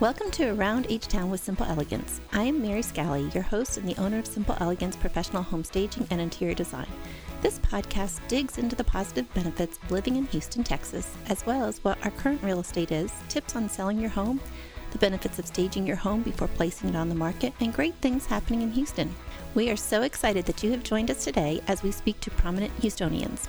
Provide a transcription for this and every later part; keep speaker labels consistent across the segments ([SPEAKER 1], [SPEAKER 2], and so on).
[SPEAKER 1] Welcome to Around H Town with Simple Elegance. I am Mary Scally, your host and the owner of Simple Elegance Professional Home Staging and Interior Design. This podcast digs into the positive benefits of living in Houston, Texas, as well as what our current real estate is, tips on selling your home, the benefits of staging your home before placing it on the market, and great things happening in Houston. We are so excited that you have joined us today as we speak to prominent Houstonians.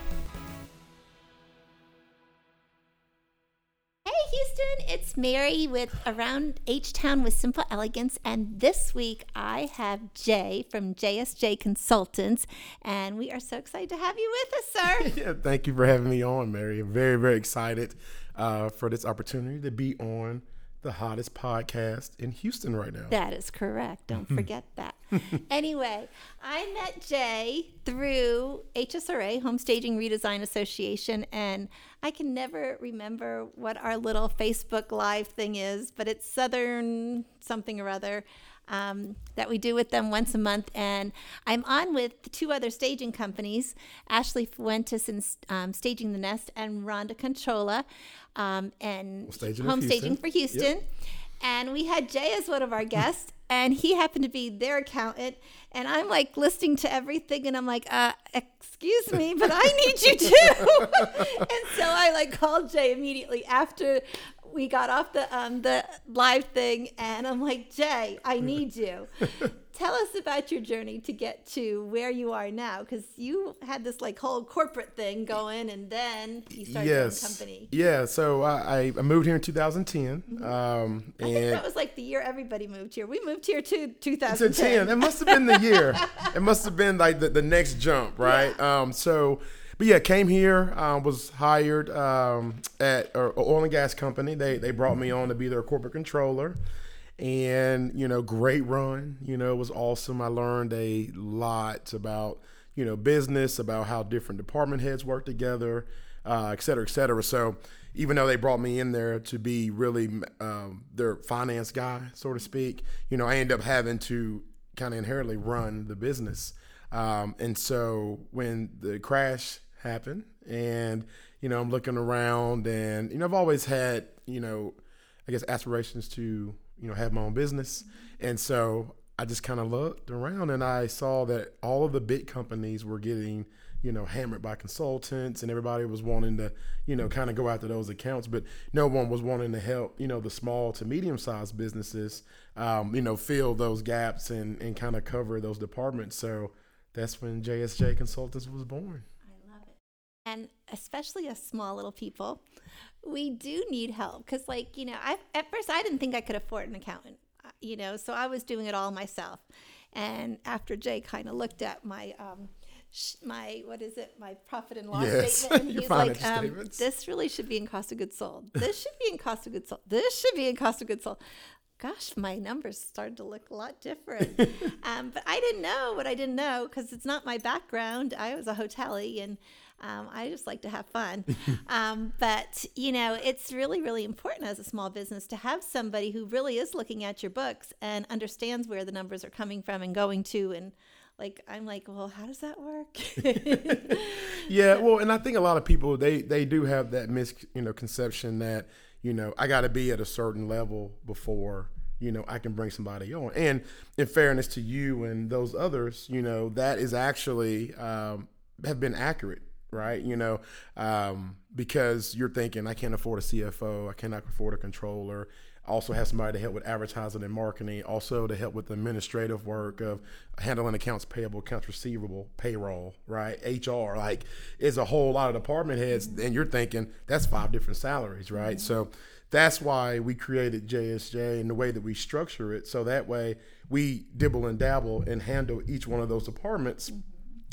[SPEAKER 1] Mary with Around H Town with Simple Elegance. And this week I have Jay from JSJ Consultants. And we are so excited to have you with us, sir.
[SPEAKER 2] yeah, thank you for having me on, Mary. Very, very excited uh, for this opportunity to be on the hottest podcast in Houston right now.
[SPEAKER 1] That is correct. Don't forget that. anyway, I met Jay through HSRA, Home Staging Redesign Association, and I can never remember what our little Facebook Live thing is, but it's Southern something or other. Um, that we do with them once a month. And I'm on with two other staging companies, Ashley Fuentes and um, Staging the Nest and Rhonda Controlla um, and
[SPEAKER 2] staging
[SPEAKER 1] Home Staging for Houston. Yep. And we had Jay as one of our guests, and he happened to be their accountant. And I'm like listening to everything, and I'm like, uh, excuse me, but I need you too. and so I like called Jay immediately after we got off the um, the live thing, and I'm like, Jay, I need you. Tell us about your journey to get to where you are now, because you had this like whole corporate thing going, and then you started yes. your company.
[SPEAKER 2] Yeah, so I, I moved here in 2010. Mm-hmm. Um,
[SPEAKER 1] I think that was like the year everybody moved here. We moved here to 2010. To 10.
[SPEAKER 2] It must have been the year. it must have been like the, the next jump, right? Yeah. Um, so but yeah, came here, uh, was hired um, at an oil and gas company. They they brought me on to be their corporate controller, and you know, great run. You know, it was awesome. I learned a lot about you know business, about how different department heads work together, uh, et cetera, et cetera. So even though they brought me in there to be really um, their finance guy, so to speak, you know, I ended up having to kind of inherently run the business. Um, and so when the crash happen. And, you know, I'm looking around and, you know, I've always had, you know, I guess aspirations to, you know, have my own business. And so I just kind of looked around and I saw that all of the big companies were getting, you know, hammered by consultants and everybody was wanting to, you know, kind of go after those accounts, but no one was wanting to help, you know, the small to medium sized businesses, um, you know, fill those gaps and, and kind of cover those departments. So that's when JSJ Consultants was born
[SPEAKER 1] and especially us small little people, we do need help. Because, like, you know, I at first I didn't think I could afford an accountant, uh, you know, so I was doing it all myself. And after Jay kind of looked at my um, my what is it? My profit and loss yes. statement and he's like um, this really should be in cost of goods sold. This should be in cost of goods sold. This should be in cost of goods sold. Gosh my numbers started to look a lot different. Um, but i didn't know what i didn't know because it's not my background. I was a hotelie and um, I just like to have fun. um, but, you know, it's really, really important as a small business to have somebody who really is looking at your books and understands where the numbers are coming from and going to. And, like I'm like, well, how does that work?
[SPEAKER 2] yeah, well, and I think a lot of people they they do have that mis you know conception that you know I got to be at a certain level before you know I can bring somebody on. And in fairness to you and those others, you know that is actually um, have been accurate right? You know, um, because you're thinking, I can't afford a CFO, I cannot afford a controller. also have somebody to help with advertising and marketing, also to help with the administrative work of handling accounts payable, accounts receivable, payroll, right? HR, like is a whole lot of department heads, mm-hmm. and you're thinking that's five different salaries, right? Mm-hmm. So that's why we created JSJ and the way that we structure it, so that way we dibble and dabble and handle each one of those departments.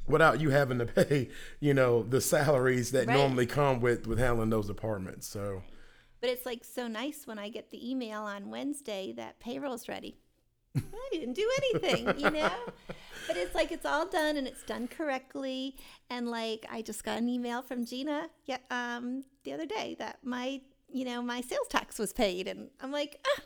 [SPEAKER 2] Without you having to pay, you know, the salaries that right. normally come with with handling those departments. So
[SPEAKER 1] But it's like so nice when I get the email on Wednesday that payroll's ready. I didn't do anything, you know? But it's like it's all done and it's done correctly. And like I just got an email from Gina yeah, um, the other day that my, you know, my sales tax was paid. And I'm like, ah,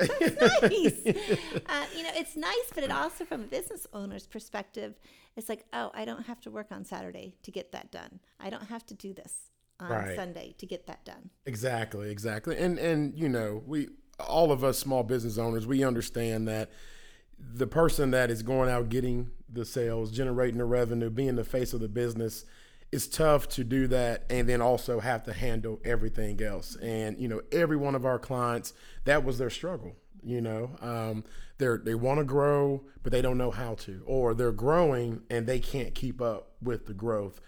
[SPEAKER 1] nice. uh, you know, it's nice, but it also, from a business owner's perspective, it's like, oh, I don't have to work on Saturday to get that done. I don't have to do this on right. Sunday to get that done.
[SPEAKER 2] Exactly, exactly. And and you know, we all of us small business owners, we understand that the person that is going out getting the sales, generating the revenue, being the face of the business, it's tough to do that and then also have to handle everything else. And you know, every one of our clients, that was their struggle. You know, um, they're they want to grow, but they don't know how to, or they're growing and they can't keep up with the growth.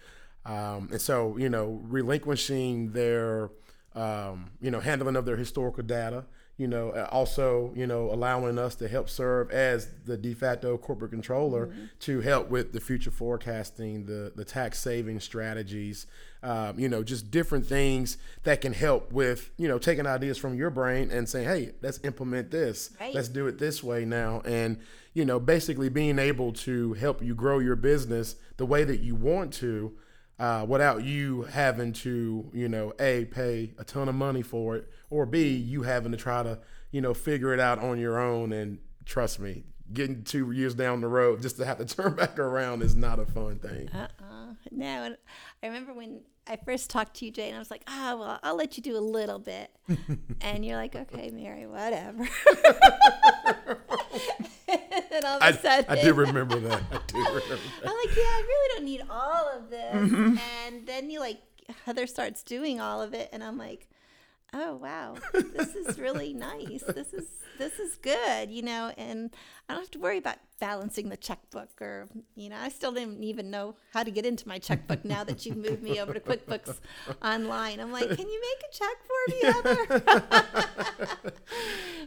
[SPEAKER 2] Um, and so, you know, relinquishing their, um, you know, handling of their historical data, you know, uh, also, you know, allowing us to help serve as the de facto corporate controller mm-hmm. to help with the future forecasting, the the tax saving strategies, um, you know, just different things that can help with, you know, taking ideas from your brain and saying, hey, let's implement this, right. let's do it this way now, and you know, basically being able to help you grow your business the way that you want to. Uh, without you having to, you know, a pay a ton of money for it, or B, you having to try to, you know, figure it out on your own. And trust me, getting two years down the road just to have to turn back around is not a fun thing.
[SPEAKER 1] Uh uh No. I remember when I first talked to you, Jay, and I was like, ah, oh, well, I'll let you do a little bit. and you're like, okay, Mary, whatever.
[SPEAKER 2] and all of a sudden, I do remember that. I do remember
[SPEAKER 1] that. I'm like, yeah, I really don't need all of this. Mm-hmm. And then you like, Heather starts doing all of it, and I'm like, oh wow. This is really nice. This is this is good you know and i don't have to worry about balancing the checkbook or you know i still didn't even know how to get into my checkbook now that you've moved me over to quickbooks online. I'm like can you make a check for me heather?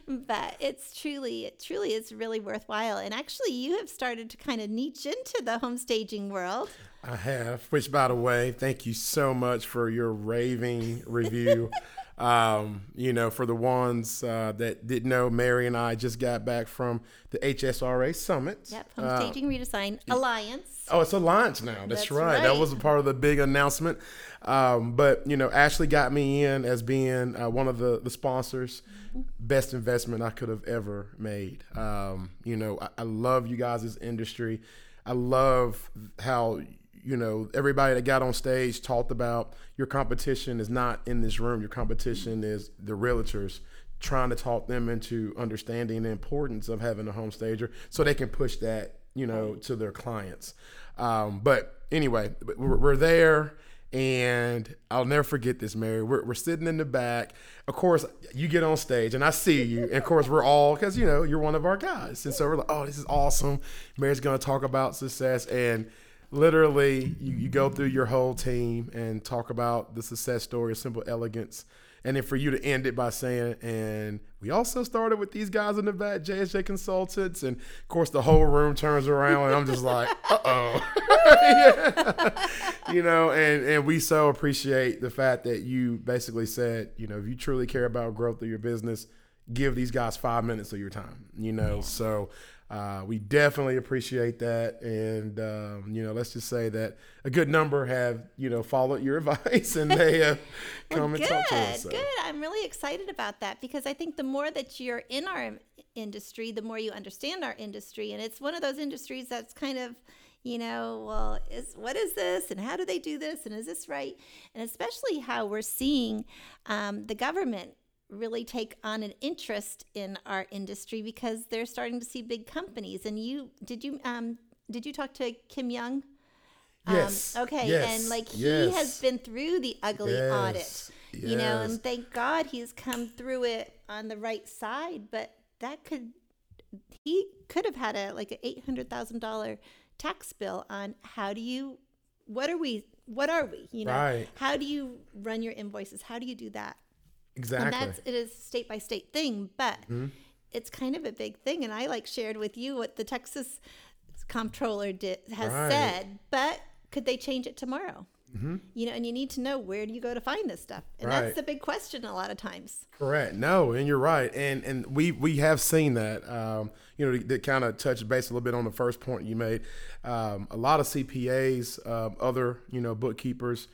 [SPEAKER 1] But it's truly it truly is really worthwhile. And actually you have started to kind of niche into the home staging world.
[SPEAKER 2] I have, which by the way, thank you so much for your raving review. Um, you know, for the ones uh, that didn't know, Mary and I just got back from the HSRA Summit.
[SPEAKER 1] Yep, Home Staging uh, Redesign Alliance.
[SPEAKER 2] Oh, it's Alliance now. That's, That's right. right. That was a part of the big announcement. Um, but, you know, Ashley got me in as being uh, one of the, the sponsors. Mm-hmm. Best investment I could have ever made. Um, you know, I, I love you guys' industry. I love how you know, everybody that got on stage talked about your competition is not in this room. Your competition is the realtors trying to talk them into understanding the importance of having a home stager so they can push that, you know, to their clients. Um, but anyway, we're, we're there. And I'll never forget this, Mary. We're, we're sitting in the back. Of course, you get on stage and I see you. And of course, we're all, because, you know, you're one of our guys. And so we're like, oh, this is awesome. Mary's going to talk about success. And literally you, you go through your whole team and talk about the success story of simple elegance and then for you to end it by saying and we also started with these guys in the back jsj consultants and of course the whole room turns around and i'm just like uh-oh you know and and we so appreciate the fact that you basically said you know if you truly care about growth of your business give these guys five minutes of your time you know yeah. so uh, we definitely appreciate that, and um, you know, let's just say that a good number have you know followed your advice and they have come well, and talked to us.
[SPEAKER 1] So. Good, I'm really excited about that because I think the more that you're in our industry, the more you understand our industry, and it's one of those industries that's kind of you know, well, is what is this, and how do they do this, and is this right, and especially how we're seeing um, the government really take on an interest in our industry because they're starting to see big companies. And you did you um did you talk to Kim Young?
[SPEAKER 2] Um, yes.
[SPEAKER 1] Um, okay.
[SPEAKER 2] Yes.
[SPEAKER 1] And like he yes. has been through the ugly yes. audit, you know, and thank God he's come through it on the right side. But that could he could have had a like an eight hundred thousand dollar tax bill on how do you what are we what are we you know
[SPEAKER 2] right.
[SPEAKER 1] how do you run your invoices how do you do that
[SPEAKER 2] Exactly.
[SPEAKER 1] And that's it is state by state thing, but mm-hmm. it's kind of a big thing. And I like shared with you what the Texas comptroller did has right. said, but could they change it tomorrow? Mm-hmm. You know, and you need to know where do you go to find this stuff, and right. that's the big question a lot of times.
[SPEAKER 2] Correct. No, and you're right, and and we we have seen that. Um, you know, to, kind of touch base a little bit on the first point you made. Um, a lot of CPAs, uh, um, other you know bookkeepers,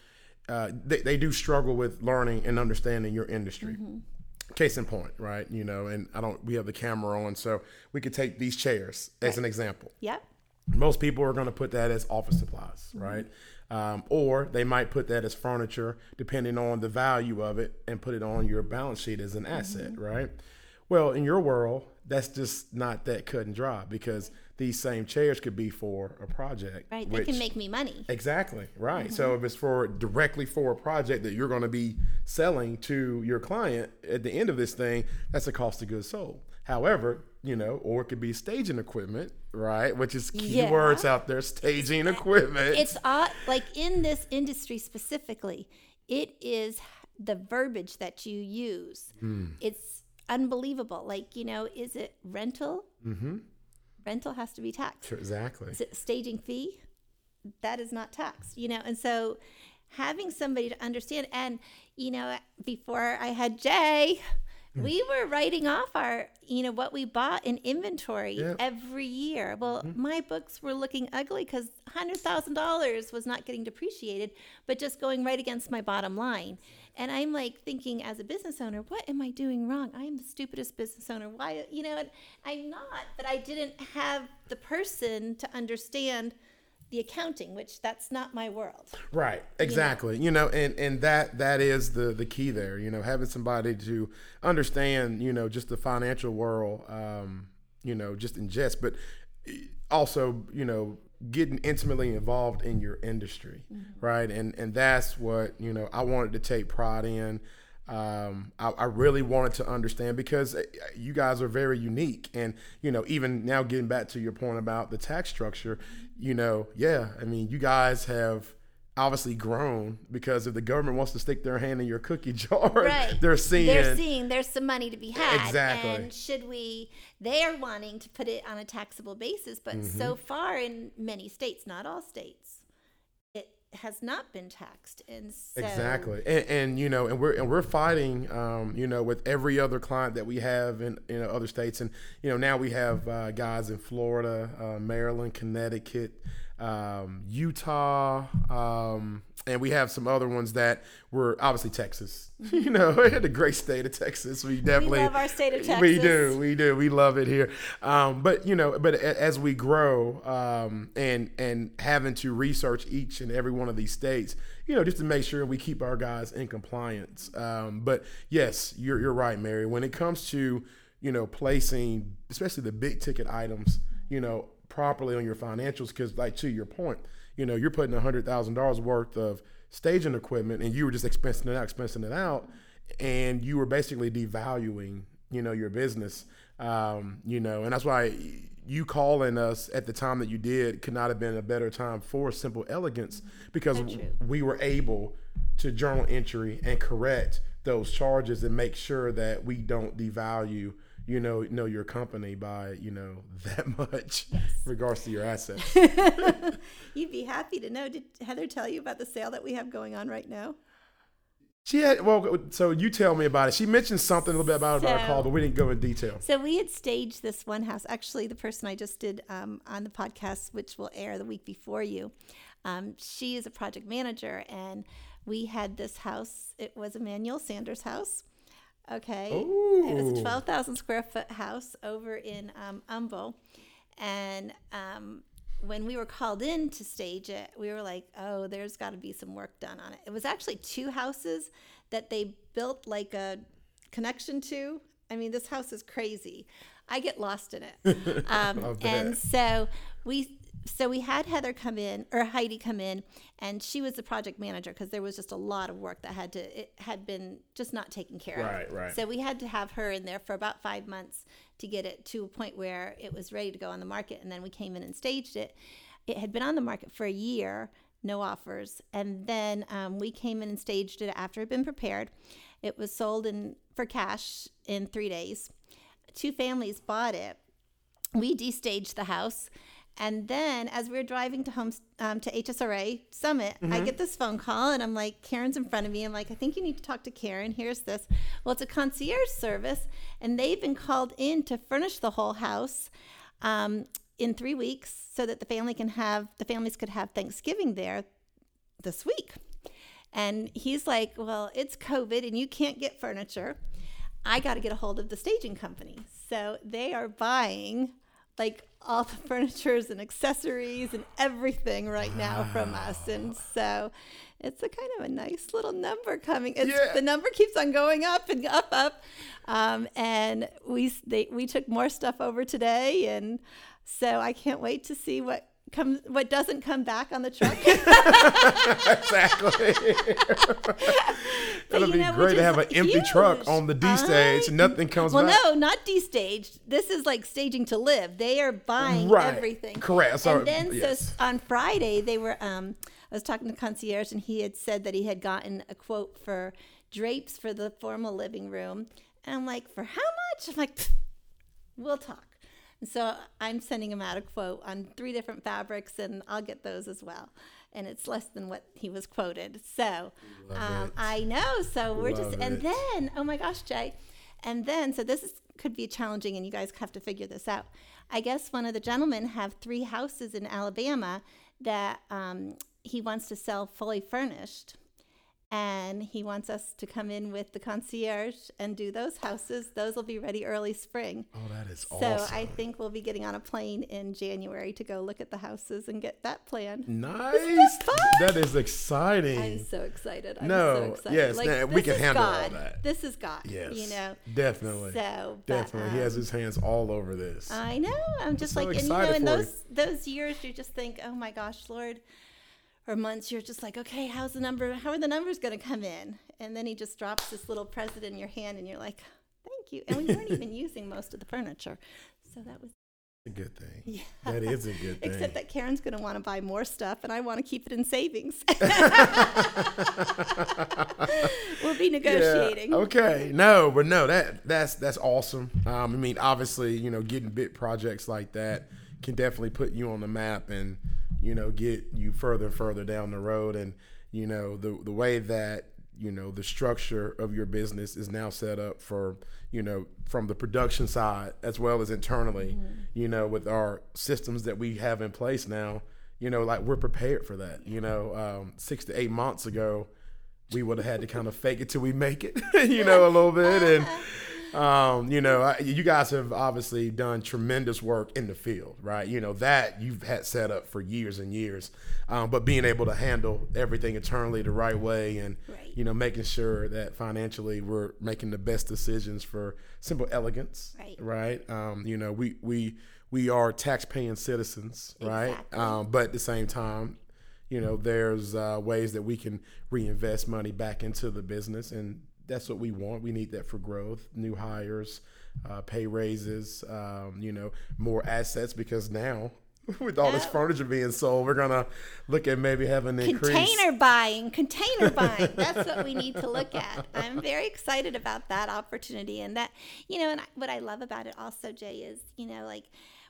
[SPEAKER 2] uh, they, they do struggle with learning and understanding your industry. Mm-hmm. Case in point, right? You know, and I don't, we have the camera on, so we could take these chairs as right. an example.
[SPEAKER 1] Yep.
[SPEAKER 2] Most people are going to put that as office supplies, mm-hmm. right? Um, or they might put that as furniture, depending on the value of it, and put it on your balance sheet as an asset, mm-hmm. right? Well, in your world, that's just not that cut and dry because these same chairs could be for a project.
[SPEAKER 1] Right. They
[SPEAKER 2] which-
[SPEAKER 1] can make me money.
[SPEAKER 2] Exactly. Right. So if it's for directly for a project that you're going to be selling to your client at the end of this thing, that's a cost of goods sold. However, you know, or it could be staging equipment, right? Which is
[SPEAKER 1] Yeah.
[SPEAKER 2] keywords out there, staging equipment.
[SPEAKER 1] It's odd, like in this industry specifically, it is the verbiage that you use.
[SPEAKER 2] Hmm.
[SPEAKER 1] It's unbelievable. Like, you know, is it rental? Mm-hmm. Rental has to be taxed.
[SPEAKER 2] exactly.
[SPEAKER 1] Is it staging fee? That is not taxed, you know. And so having somebody to understand, and, you know, before I had Jay,
[SPEAKER 2] Hmm.
[SPEAKER 1] we were writing off our, you know, what we bought in inventory
[SPEAKER 2] Yep.
[SPEAKER 1] every year. Well, my books were looking ugly because $100,000 was not getting depreciated, but just going right against my bottom line. And I'm like thinking, as a business owner, what am I doing wrong? I am the stupidest business owner. Why, you know, and I'm not, but I didn't have the person to understand the accounting, which that's not my world.
[SPEAKER 2] Right. Exactly. You know, and and that that is the the key there. You know, having somebody to understand, you know, just the financial world, um, you know, just in jest, but also, you know, getting intimately involved in your industry, right? And and that's what you know I wanted to take pride in. Um, I, I really wanted to understand because uh, you guys are very unique, and you know, even now getting back to your point about the tax structure, you know, yeah, I mean, you guys have obviously grown because if the government wants to stick their hand in your cookie jar,
[SPEAKER 1] Right.
[SPEAKER 2] they're seeing,
[SPEAKER 1] They're seeing there's some money to be had.
[SPEAKER 2] Exactly.
[SPEAKER 1] And should we, they are wanting to put it on a taxable basis, but
[SPEAKER 2] Mm-hmm.
[SPEAKER 1] so far in many states, not all states, it has not been taxed. And so.
[SPEAKER 2] Exactly, and, and you know, and we're and we're fighting, um, you know, with every other client that we have in you know other states, and you know now we have uh, guys in Florida, uh, Maryland, Connecticut, um, Utah, um, and we have some other ones that were obviously Texas. you know, the great state of Texas. We definitely
[SPEAKER 1] love our state of Texas.
[SPEAKER 2] We do, we do, we love it here. Um, but you know, but as we grow um, and and having to research each and every one of these states, you know, just to make sure we keep our guys in compliance. Um, but yes, you're you're right, Mary. When it comes to you know placing, especially the big ticket items, you know, properly on your financials, because like to your point, you know, you're putting a hundred thousand dollars worth of staging equipment, and you were just expensing it out, expensing it out, and you were basically devaluing, you know, your business. Um, you know, and that's why you calling us at the time that you did could not have been a better time for simple elegance because we were able to journal entry and correct those charges and make sure that we don't devalue you know know your company by you know that much in regards to your assets
[SPEAKER 1] You'd be happy to know. Did Heather tell you about the sale that we have going on right now?
[SPEAKER 2] she had well so you tell me about it she mentioned something a little bit about it about a call but we didn't go in detail
[SPEAKER 1] So we had staged this one house. Actually, the person I just did um, on the podcast, which will air the week before you, um, she is a project manager, and we had this house. It was Emmanuel Sanders' house. Okay, it was a
[SPEAKER 2] Ooh.
[SPEAKER 1] twelve thousand square foot house over in um, Humble, and um, when we were called in to stage it, we were like, "Oh, there's got to be some work done on it." It was actually two houses that they built like a connection to. I mean, this house is crazy. I get lost in it. Um, and so we so we had Heather come in or Heidi come in and she was the project manager because there was just a lot of work that had to it had been just not taken care of.
[SPEAKER 2] Right, right.
[SPEAKER 1] So we had to have her in there for about 5 months to get it to a point where it was ready to go on the market and then we came in and staged it. It had been on the market for a year, no offers, and then um, we came in and staged it after it had been prepared. It was sold in for cash in 3 days two families bought it. We destaged the house. And then, as we were driving to home um, to HSRA Summit, I get this phone call, and I'm like, Karen's in front of me. I'm like, I think you need to talk to Karen. Here's this. Well, it's a concierge service, and they've been called in to furnish the whole house um, in three weeks, so that the family can have the families could have Thanksgiving there this week. And he's like, Well, it's COVID and you can't get furniture. I got to get a hold of the staging company. So they are buying like all the furnitures and accessories and everything right now from us. And so it's a kind of a nice little number coming. It's,
[SPEAKER 2] Yeah.
[SPEAKER 1] The number keeps on going up and up, up. Um, and we they, we took more stuff over today, and so I can't wait to see what comes what doesn't come back on the truck.
[SPEAKER 2] exactly. That'll be
[SPEAKER 1] know,
[SPEAKER 2] great to have an empty truck on the D stage.
[SPEAKER 1] I-
[SPEAKER 2] Nothing comes back.
[SPEAKER 1] well,
[SPEAKER 2] back.
[SPEAKER 1] no, not de-staged. This is like staging to live. They are buying
[SPEAKER 2] Right.
[SPEAKER 1] everything.
[SPEAKER 2] Correct. So,
[SPEAKER 1] and then
[SPEAKER 2] yes.
[SPEAKER 1] so on Friday they were. Um, I was talking to concierge, and he had said that he had gotten a quote for drapes for the formal living room, and I'm like, for how much? I'm like, we'll talk. And so I'm sending him out a quote on three different fabrics, and I'll get those as well. And it's less than what he was quoted. So um. I know. So we're just,
[SPEAKER 2] Love
[SPEAKER 1] and
[SPEAKER 2] it.
[SPEAKER 1] then, oh my gosh, Jay. And then, so this is, could be challenging, and you guys have to figure this out. I guess one of the gentlemen have three houses in Alabama that um, he wants to sell fully furnished and he wants us to come in with the concierge and do those houses. Those will be ready early spring.
[SPEAKER 2] oh, that is awesome.
[SPEAKER 1] So
[SPEAKER 2] awesome.
[SPEAKER 1] I think we'll be getting on a plane in January to go look at the houses and get that planned.
[SPEAKER 2] nice. That is exciting.
[SPEAKER 1] I'm so excited. I'm
[SPEAKER 2] No,
[SPEAKER 1] so excited.
[SPEAKER 2] yes, nah, we can handle all
[SPEAKER 1] God.
[SPEAKER 2] that.
[SPEAKER 1] This is God.
[SPEAKER 2] yes.
[SPEAKER 1] You know.
[SPEAKER 2] Definitely.
[SPEAKER 1] So but,
[SPEAKER 2] Definitely. he has
[SPEAKER 1] um,
[SPEAKER 2] his hands all over this.
[SPEAKER 1] I know. I'm just
[SPEAKER 2] so
[SPEAKER 1] like, and you know, in
[SPEAKER 2] for you.
[SPEAKER 1] those those years, you just think, oh my gosh, Lord, or months, you're just like, okay, how's the number? How are the numbers going to come in? And then He just drops this little present in your hand, and you're like, thank you. And we weren't even using most of the furniture, so that was
[SPEAKER 2] a good thing.
[SPEAKER 1] yeah.
[SPEAKER 2] That is a good thing.
[SPEAKER 1] Except that Karen's going to want to buy more stuff, and I want to keep it in savings. we'll be negotiating.
[SPEAKER 2] Yeah. Okay. No, but no, that that's that's awesome. Um, I mean, obviously, you know, getting big projects like that can definitely put you on the map and you know get you further and further down the road. And you know the the way that you know the structure of your business is now set up for you know from the production side as well as internally. You know, with our systems that we have in place now. You know, like we're prepared for that. You know, um, six to eight months ago, we would have had to kind of fake it till we make it, you know, a little bit. And, um, you know, you guys have obviously done tremendous work in the field, right? You know, that you've had set up for years and years. Um, but being able to handle everything internally the right way and,
[SPEAKER 1] Right.
[SPEAKER 2] you know, making sure that financially we're making the best decisions for simple elegance,
[SPEAKER 1] Right.
[SPEAKER 2] right? Um, you know, we, we, we are tax-paying citizens, right?
[SPEAKER 1] Exactly.
[SPEAKER 2] Um, but at the same time, you know there's uh, ways that we can reinvest money back into the business and that's what we want. We need that for growth new hires uh, pay raises um, you know more assets because now with all this furniture being sold we're gonna look at maybe having an increase.
[SPEAKER 1] Container buying container buying. That's what we need to look at. I'm very excited about that opportunity and that you know and I, what i love about it also jay is you know like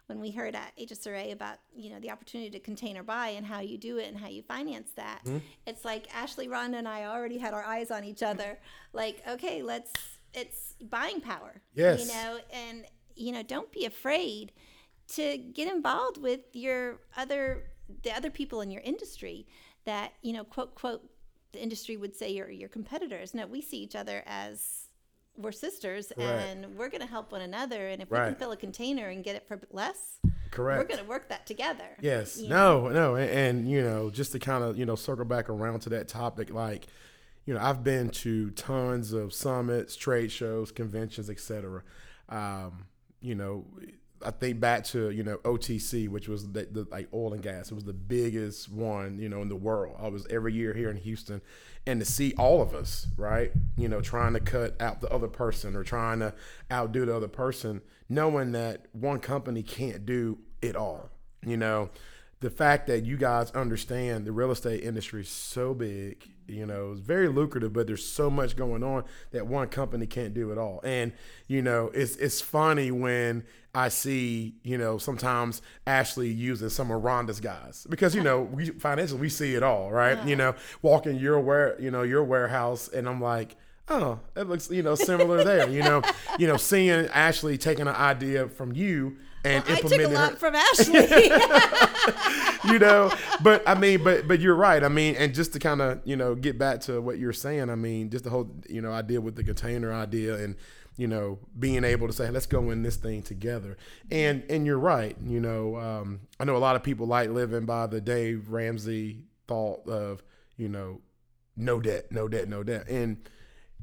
[SPEAKER 1] when we heard at HSRA about you know the opportunity to container buy and how you do it and how you finance that,
[SPEAKER 2] Mm-hmm.
[SPEAKER 1] it's like Ashley, Rhonda, and I already had our eyes on each other. Like, okay, let's it's buying power.
[SPEAKER 2] Yes.
[SPEAKER 1] You know, and you know, don't be afraid to get involved with your other the other people in your industry that you know quote quote the industry would say your your competitors no we see each other as we're sisters and we're going to help one another and if we can fill a container and get it for less
[SPEAKER 2] correct
[SPEAKER 1] we're going to work that together
[SPEAKER 2] Yes. No, no. And, and, you know, just to kind of, you know, circle back around to that topic, like, you know, I've been to tons of summits, trade shows, conventions, etc. Um, you know, I think back to, you know, OTC, which was the, the like oil and gas. It was the biggest one, you know, in the world. I was every year here in Houston and to see all of us, right? You know, trying to cut out the other person or trying to outdo the other person, knowing that one company can't do it all. You know, the fact that you guys understand the real estate industry is so big, you know, it's very lucrative, but there's so much going on that one company can't do it all. And, you know, it's it's funny when I see, you know, sometimes Ashley using some of Rhonda's guys because, you know, we financially we see it all, right? You know, walking your ware, you know, your warehouse and I'm like, oh, it looks, you know, similar there. You know, you know, seeing Ashley taking an idea from you and
[SPEAKER 1] i took a
[SPEAKER 2] implementing her,
[SPEAKER 1] from ashley
[SPEAKER 2] you know but i mean but but you're right i mean and just to kind of you know get back to what you're saying i mean just the whole you know idea with the container idea and you know being able to say let's go in this thing together and and you're right you know um, i know a lot of people like living by the dave ramsey thought of you know no debt, no debt, no debt. And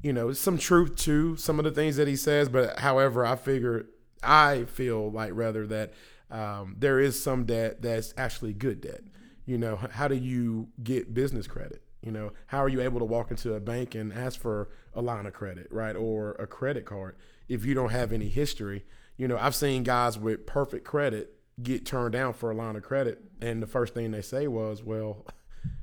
[SPEAKER 2] you know, some truth to some of the things that he says, but however, I figure I feel like rather that um, there is some debt that's actually good debt. You know, how do you get business credit? You know, how are you able to walk into a bank and ask for a line of credit, right, or a credit card if you don't have any history? You know, I've seen guys with perfect credit get turned down for a line of credit, and the first thing they say was, "Well,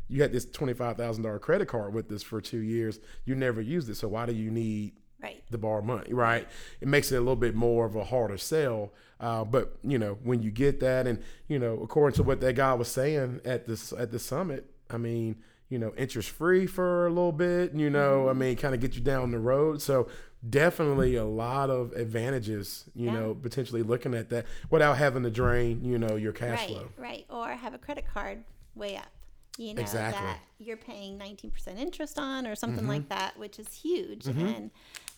[SPEAKER 2] you had this twenty five thousand dollar credit card with us for two years. You never used it, so why do you need
[SPEAKER 1] Right.
[SPEAKER 2] the bar money, right? It makes it a little bit more of a harder sell. Uh, but you know, when you get that, and you know, according to what that guy was saying at this at the summit, I mean, you know, interest free for a little bit. You know, I mm-hmm. mean, kind of get you down the road. So definitely a mm-hmm. lot of advantages. You
[SPEAKER 1] Yeah.
[SPEAKER 2] know, potentially looking at that without having to drain, you know, your cash
[SPEAKER 1] right,
[SPEAKER 2] flow.
[SPEAKER 1] right. Or have a credit card way up. You know
[SPEAKER 2] Exactly. Mm-hmm.
[SPEAKER 1] that you're paying 19% interest on or something mm-hmm. like that, which is huge. And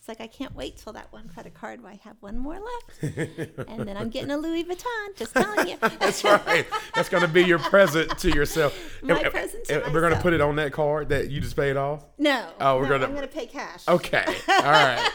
[SPEAKER 1] it's like I can't wait till that one credit card. I have one more left, and then I'm getting a Louis Vuitton. Just telling you.
[SPEAKER 2] That's right. That's going to be your present to yourself.
[SPEAKER 1] My
[SPEAKER 2] And- uh,
[SPEAKER 1] present to
[SPEAKER 2] and we're going to put it on that card that you just paid off.
[SPEAKER 1] No.
[SPEAKER 2] Oh, we're
[SPEAKER 1] no,
[SPEAKER 2] gonna-
[SPEAKER 1] I'm gonna pay cash.
[SPEAKER 2] Okay. All right.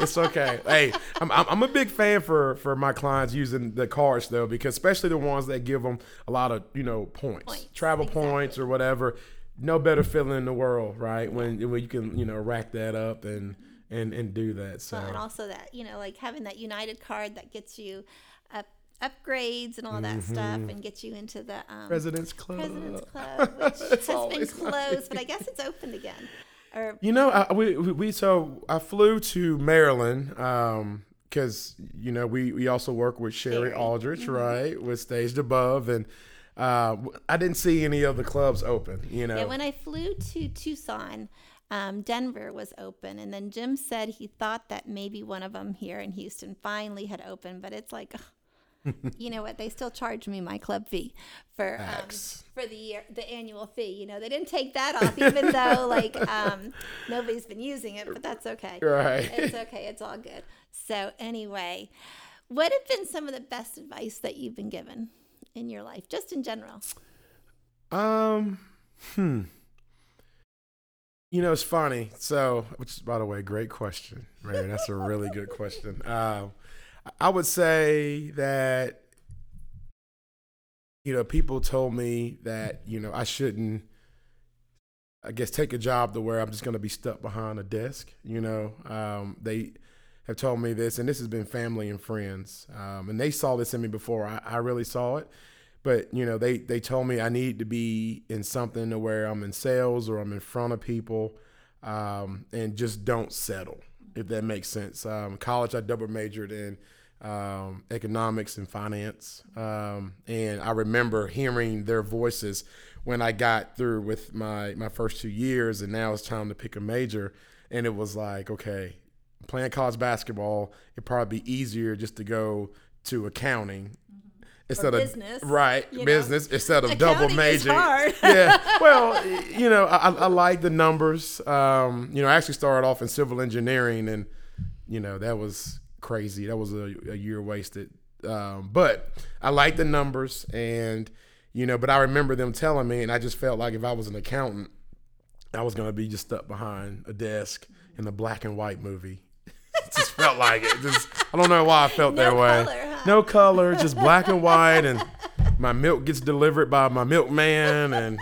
[SPEAKER 2] It's okay. Hey, I'm, I'm I'm a big fan for for my clients using the cards though, because especially the ones that give them a lot of you know points,
[SPEAKER 1] Points,
[SPEAKER 2] travel
[SPEAKER 1] exactly.
[SPEAKER 2] points or whatever. No better feeling in the world, right? When when you can you know rack that up and and and do that. So
[SPEAKER 1] Well, and also that you know, like having that United card that gets you up upgrades and all that stuff, and gets you into the um,
[SPEAKER 2] President's Club.
[SPEAKER 1] President's Club, which has
[SPEAKER 2] It's
[SPEAKER 1] been
[SPEAKER 2] always
[SPEAKER 1] closed, but I guess it's opened again. Or
[SPEAKER 2] You know, I, we, we we so I flew to Maryland because you know we we also work with Sherry
[SPEAKER 1] Sherry.
[SPEAKER 2] Aldrich, right, with Staged Above, and uh, I didn't see any of the clubs open. You know,
[SPEAKER 1] yeah, when I flew to Tucson, um, Denver was open, and then Jim said he thought that maybe one of them here in Houston finally had opened, but it's like. you know what? They still charge me my club fee for um, for the year, the annual fee. You know, they didn't take that off, even though like um, nobody's been using it, but that's okay.
[SPEAKER 2] right?
[SPEAKER 1] It's okay. It's all good. So anyway, what have been some of the best advice that you've been given in your life, just in general?
[SPEAKER 2] Um, hmm. You know, it's funny. So, which by the way, great question, Mary. That's a really good question. Um, I would say that, you know, people told me that, you know, I shouldn't, I guess, take a job to where I'm just going to be stuck behind a desk. You know, um, they have told me this, and this has been family and friends. Um, and they saw this in me before I, I really saw it but you know they they told me I need to be in something to where I'm in sales or I'm in front of people, um, and just don't settle if that makes sense. Um, college I double majored in um, economics and finance, um, and I remember hearing their voices when I got through with my my first two years, and now it's time to pick a major, and it was like okay, playing college basketball it'd probably be easier just to go to accounting instead of
[SPEAKER 1] business,
[SPEAKER 2] right
[SPEAKER 1] you know?
[SPEAKER 2] business instead of double
[SPEAKER 1] Accounting is
[SPEAKER 2] major. yeah, well, you know, I, I like the numbers. Um, you know, I actually started off in civil engineering, and you know that was crazy. That was a, a year wasted. Um, but I like the numbers, and you know, but I remember them telling me, and I just felt like if I was an accountant, I was gonna be just stuck behind a desk in a black and white movie. It just felt like it. Just I don't know why I felt
[SPEAKER 1] No
[SPEAKER 2] that way.
[SPEAKER 1] color, huh?
[SPEAKER 2] No color, just black and white, and my milk gets delivered by my milkman, and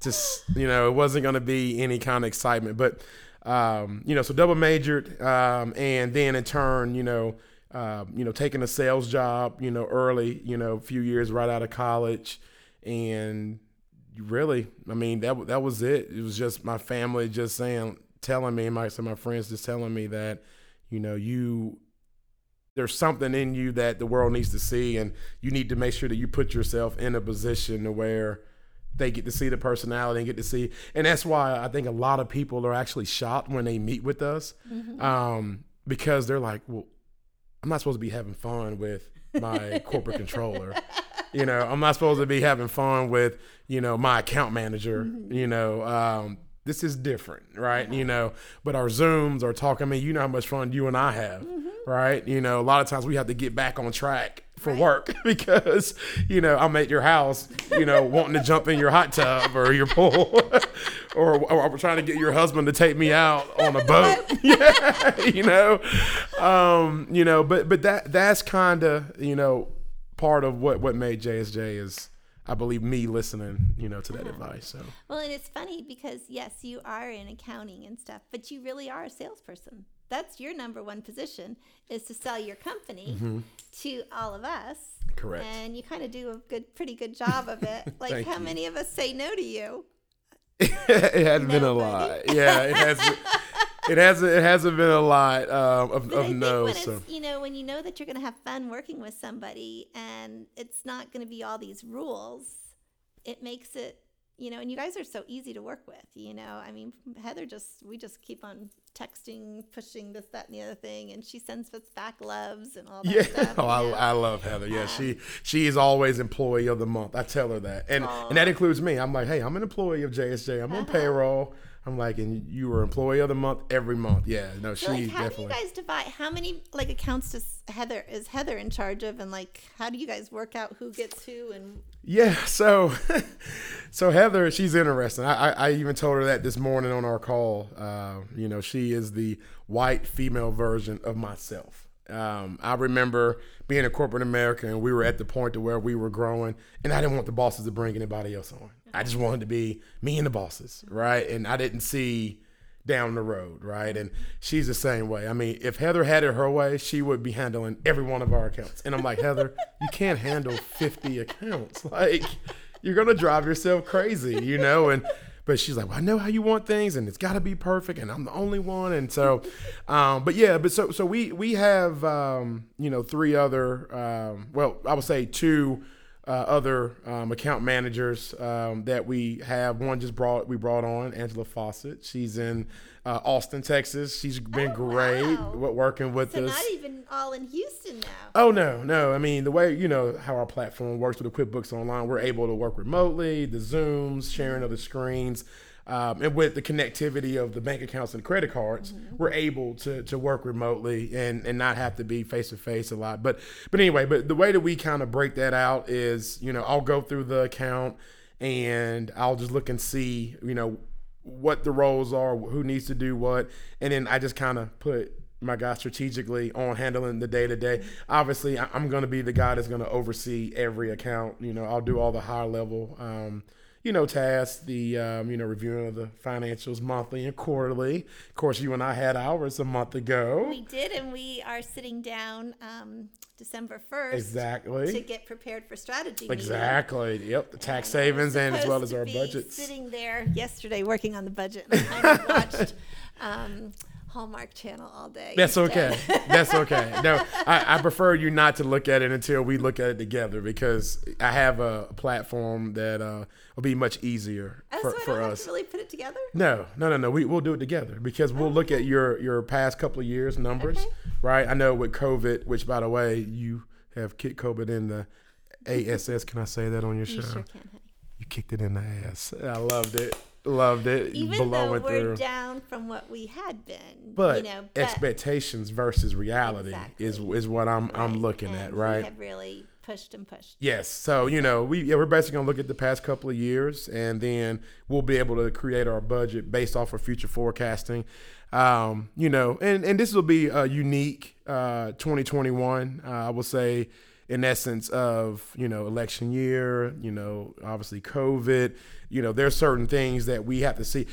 [SPEAKER 2] just you know, it wasn't going to be any kind of excitement. But um, you know, so double majored, um, and then in turn, you know, um, you know, taking a sales job, you know, early, you know, a few years right out of college, and really, I mean, that that was it. It was just my family just saying, telling me, my of my friends just telling me that, you know, you there's something in you that the world needs to see, and you need to make sure that you put yourself in a position to where they get to see the personality and get to see. And that's why I think a lot of people are actually shocked when they meet with us, um, because they're like, well, I'm not supposed to be having fun with my corporate controller. You know, I'm not supposed to be having fun with, you know, my account manager. You know, um, this is different, right? You know, but our Zooms are talking. I mean, you know how much fun you and I have, right? You know, a lot of times we have to get back on track for work because you know I'm at your house, you know, wanting to jump in your hot tub or your pool, or, or I'm trying to get your husband to take me out on a boat. yeah, you know, um, you know, but but that that's kind of you know part of what what made JSJ is. I believe me listening, you know, to that advice. So
[SPEAKER 1] Well, and it's funny because yes, you are in accounting and stuff, but you really are a salesperson. That's your number one position is to sell your company to all of us.
[SPEAKER 2] Correct.
[SPEAKER 1] And you kind of do a good, pretty good job of it. Like, how
[SPEAKER 2] you.
[SPEAKER 1] many of us say no to you?
[SPEAKER 2] it hasn't been a lot. Yeah, it hasn't. It hasn't. It hasn't been a lot um, of,
[SPEAKER 1] But I
[SPEAKER 2] of
[SPEAKER 1] think
[SPEAKER 2] no.
[SPEAKER 1] when
[SPEAKER 2] So
[SPEAKER 1] it's, you know, when you know that you're going to have fun working with somebody and it's not going to be all these rules, it makes it, you know, and you guys are so easy to work with, you know. I mean, Heather just, we just keep on texting, pushing this, that, and the other thing, and she sends us back loves and all that
[SPEAKER 2] yeah,
[SPEAKER 1] stuff.
[SPEAKER 2] oh, I. I love Heather. Yeah, she she is always employee of the month. I tell her that, and and that includes me. I'm like, hey, I'm an employee of JSJ. I'm on
[SPEAKER 1] Uh-huh.
[SPEAKER 2] payroll. I'm like, and you were employee of the month every month. Yeah, no,
[SPEAKER 1] So,
[SPEAKER 2] she
[SPEAKER 1] like, how do
[SPEAKER 2] definitely.
[SPEAKER 1] you guys divide? How many like accounts does Heather is Heather in charge of, and like how do you guys work out who gets who and
[SPEAKER 2] Yeah, so so Heather, she's interesting. I, I, I even told her that this morning on our call. Uh, you know, she is the white female version of myself. Um, I remember being in corporate America, and we were at the point to where we were growing, and I didn't want the bosses to bring anybody else on. I just wanted to be me and the bosses, right? And I didn't see down the road, right? And she's the same way. I mean, if Heather had it her way, she would be handling every one of our accounts. And I'm like, Heather, you can't handle 50 accounts. Like, you're gonna drive yourself crazy, you know? And but she's like, well, I know how you want things, and it's got to be perfect, and I'm the only one. And so, um, but yeah, but so so we we have um, you know three other, um, well, I would say two uh, other um, account managers um, that we have. One just brought we brought on Angela Fawcett. She's in uh, Austin, Texas. She's been
[SPEAKER 1] Oh,
[SPEAKER 2] great
[SPEAKER 1] wow.
[SPEAKER 2] working with
[SPEAKER 1] so
[SPEAKER 2] us.
[SPEAKER 1] not even all in Houston now.
[SPEAKER 2] Oh no, no. I mean the way you know how our platform works with the QuickBooks Online, we're able to work remotely, the Zooms, sharing of the screens, um, and with the connectivity of the bank accounts and credit cards, we're able to to work remotely and and not have to be face to face a lot. But but anyway, but the way that we kind of break that out is you know I'll go through the account and I'll just look and see you know what the roles are, who needs to do what, and then I just kind of put my guy strategically on handling the day to day. Obviously, I'm going to be the guy that's going to oversee every account. You know, I'll do all the high level, um, you know, tasks, the um, you know reviewing of the financials monthly and quarterly. Of course, you and I had ours a month ago.
[SPEAKER 1] We did, and we are sitting down um, December first
[SPEAKER 2] exactly, to
[SPEAKER 1] get prepared for strategy. meeting.
[SPEAKER 2] Exactly. Yep. The tax
[SPEAKER 1] And
[SPEAKER 2] savings and as well as our
[SPEAKER 1] be
[SPEAKER 2] budgets.
[SPEAKER 1] Sitting there yesterday working on the budget, and I kind of watched um, Hallmark Channel all day.
[SPEAKER 2] That's okay. That's okay. No, I, I prefer you not to look at it until we look at it together because I have a platform that uh, will be much easier
[SPEAKER 1] Oh,
[SPEAKER 2] for,
[SPEAKER 1] so I
[SPEAKER 2] for us.
[SPEAKER 1] to really put it together.
[SPEAKER 2] No, no, no, no. We we'll do it together because we'll look at your your past couple of years numbers,
[SPEAKER 1] Okay.
[SPEAKER 2] right? I know with COVID, which by the way, you have kicked COVID in the ASS. Can I say that on your show?
[SPEAKER 1] You sure can, honey.
[SPEAKER 2] You kicked it in the ass. I loved it. Loved it.
[SPEAKER 1] Even though we're
[SPEAKER 2] through.
[SPEAKER 1] down from what we had been,
[SPEAKER 2] But,
[SPEAKER 1] you know, but
[SPEAKER 2] expectations versus reality is
[SPEAKER 1] Exactly.
[SPEAKER 2] is what I'm I'm looking
[SPEAKER 1] and
[SPEAKER 2] at,
[SPEAKER 1] we
[SPEAKER 2] right?
[SPEAKER 1] have really pushed and pushed.
[SPEAKER 2] Yes. So you know, we yeah, we're basically gonna look at the past couple of years, and then we'll be able to create our budget based off of future forecasting. Um, you know, and and this will be a unique uh, 2021. Uh, I will say, in essence of you know election year. You know, obviously COVID. You know, there's certain things that we have to see.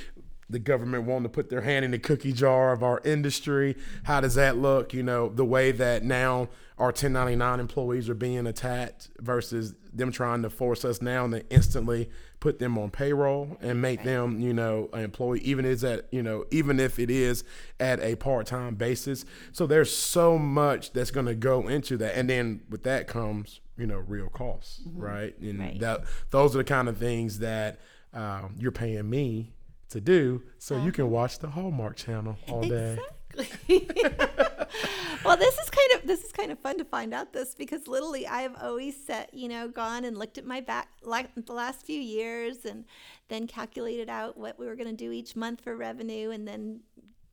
[SPEAKER 2] The government wanting to put their hand in the cookie jar of our industry. How does that look? You know, the way that now our 1099 employees are being attacked versus them trying to force us now to instantly put them on payroll and make them, you know, an employee, even is at, you know, even if it is at a part-time basis. So there's so much that's going to go into that, and then with that comes, you know, real costs, right? And
[SPEAKER 1] Right.
[SPEAKER 2] that those are the kind of things that um, you're paying me to do, so you can watch the Hallmark Channel all day.
[SPEAKER 1] Exactly. well, this is kind of this is kind of fun to find out this because literally I have always set you know gone and looked at my back like the last few years and then calculated out what we were going to do each month for revenue and then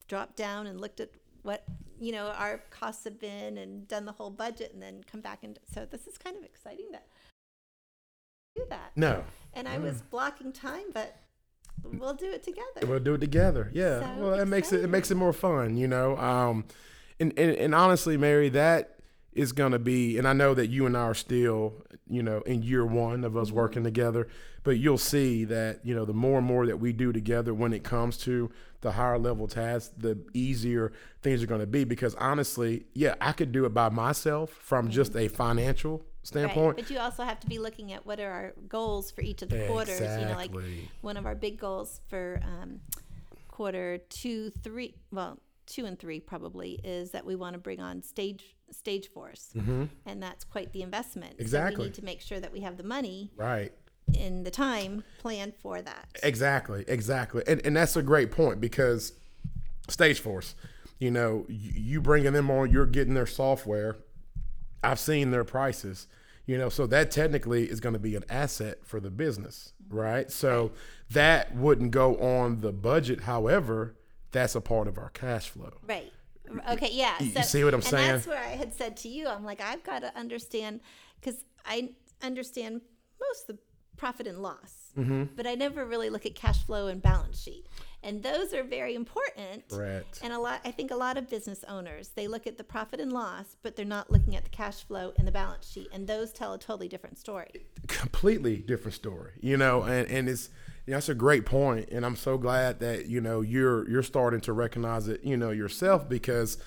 [SPEAKER 1] dropped down and looked at what you know our costs have been and done the whole budget and then come back and so this is kind of exciting that do that.
[SPEAKER 2] No.
[SPEAKER 1] And I was blocking time, but we'll do it together.
[SPEAKER 2] We'll do it together. Yeah.
[SPEAKER 1] So
[SPEAKER 2] well, it makes it it makes it more fun, you know. Um, and and, and honestly, Mary, that is gonna be. And I know that you and I are still, you know, in year one of us working together. But you'll see that you know the more and more that we do together when it comes to the higher level tasks, the easier things are going to be. Because honestly, yeah, I could do it by myself from just a financial
[SPEAKER 1] Right.
[SPEAKER 2] standpoint.
[SPEAKER 1] But you also have to be looking at what are our goals for each of the quarters. You know, like one of our big goals for um, quarter two, three, well, two and three probably is that we want to bring on stage stage force, mm-hmm. and that's quite the investment. So
[SPEAKER 2] Exactly.
[SPEAKER 1] we need to make sure that we have the money
[SPEAKER 2] Right.
[SPEAKER 1] in the time plan for that.
[SPEAKER 2] Exactly, exactly, and and that's a great point because Stage Force, you know, you, you bringing them on, you're getting their software. I've seen their prices, you know, so that technically is going to be an asset for the business, right? So that wouldn't go on the budget. However, that's a part of our cash flow.
[SPEAKER 1] Right. Okay. Yeah.
[SPEAKER 2] You- you see what I'm
[SPEAKER 1] and
[SPEAKER 2] saying?
[SPEAKER 1] That's where I had said to you, I'm like, I've got to understand because I understand most of the profit and loss,
[SPEAKER 2] Mm-hmm.
[SPEAKER 1] but I never really look at cash flow and balance sheet, and those are very important.
[SPEAKER 2] Correct.
[SPEAKER 1] And a lot, I think a lot of business owners they look at the profit and loss, but they're not looking at the cash flow and the balance sheet, and those tell a totally different story.
[SPEAKER 2] completely different story, you know, and, and it's know, that's a great point, and I'm so glad that you know you're you're starting to recognize it, you know, yourself because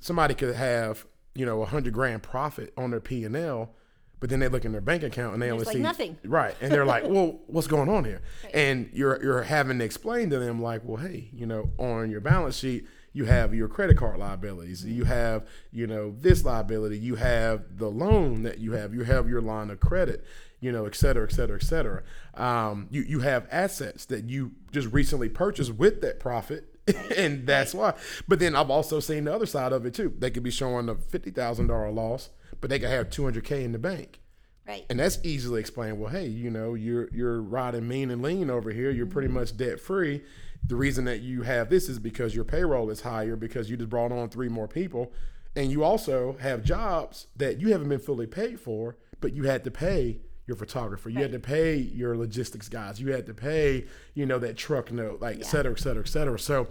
[SPEAKER 2] somebody could have you know a hundred grand profit on their P and L, but then they look in their bank account and they only
[SPEAKER 1] like
[SPEAKER 2] see
[SPEAKER 1] nothing.
[SPEAKER 2] right, and they're like, well, what's going on here? And you're you're having to explain to them like, well, hey, you know, on your balance sheet. You have your credit card liabilities. You mm-hmm. have, you know, this liability. You have the loan that you have. You have your line of credit you know, et cetera, et cetera, et cetera. Um, you, you have assets that you just recently purchased with that profit. and that's why. But then I've also seen the other side of it too. They could be showing a fifty thousand dollar loss, but they could have two hundred K in the bank.
[SPEAKER 1] Right.
[SPEAKER 2] And that's easily explained. Well, hey, you know, you're you're riding mean and lean over here. You're pretty much debt free. The reason that you have this is because your payroll is higher because you just brought on three more people, and you also have jobs that you haven't been fully paid for, but you had to pay your photographer. You had to pay your logistics guys. You had to pay, you know, that truck note, like et cetera, et cetera, et cetera. So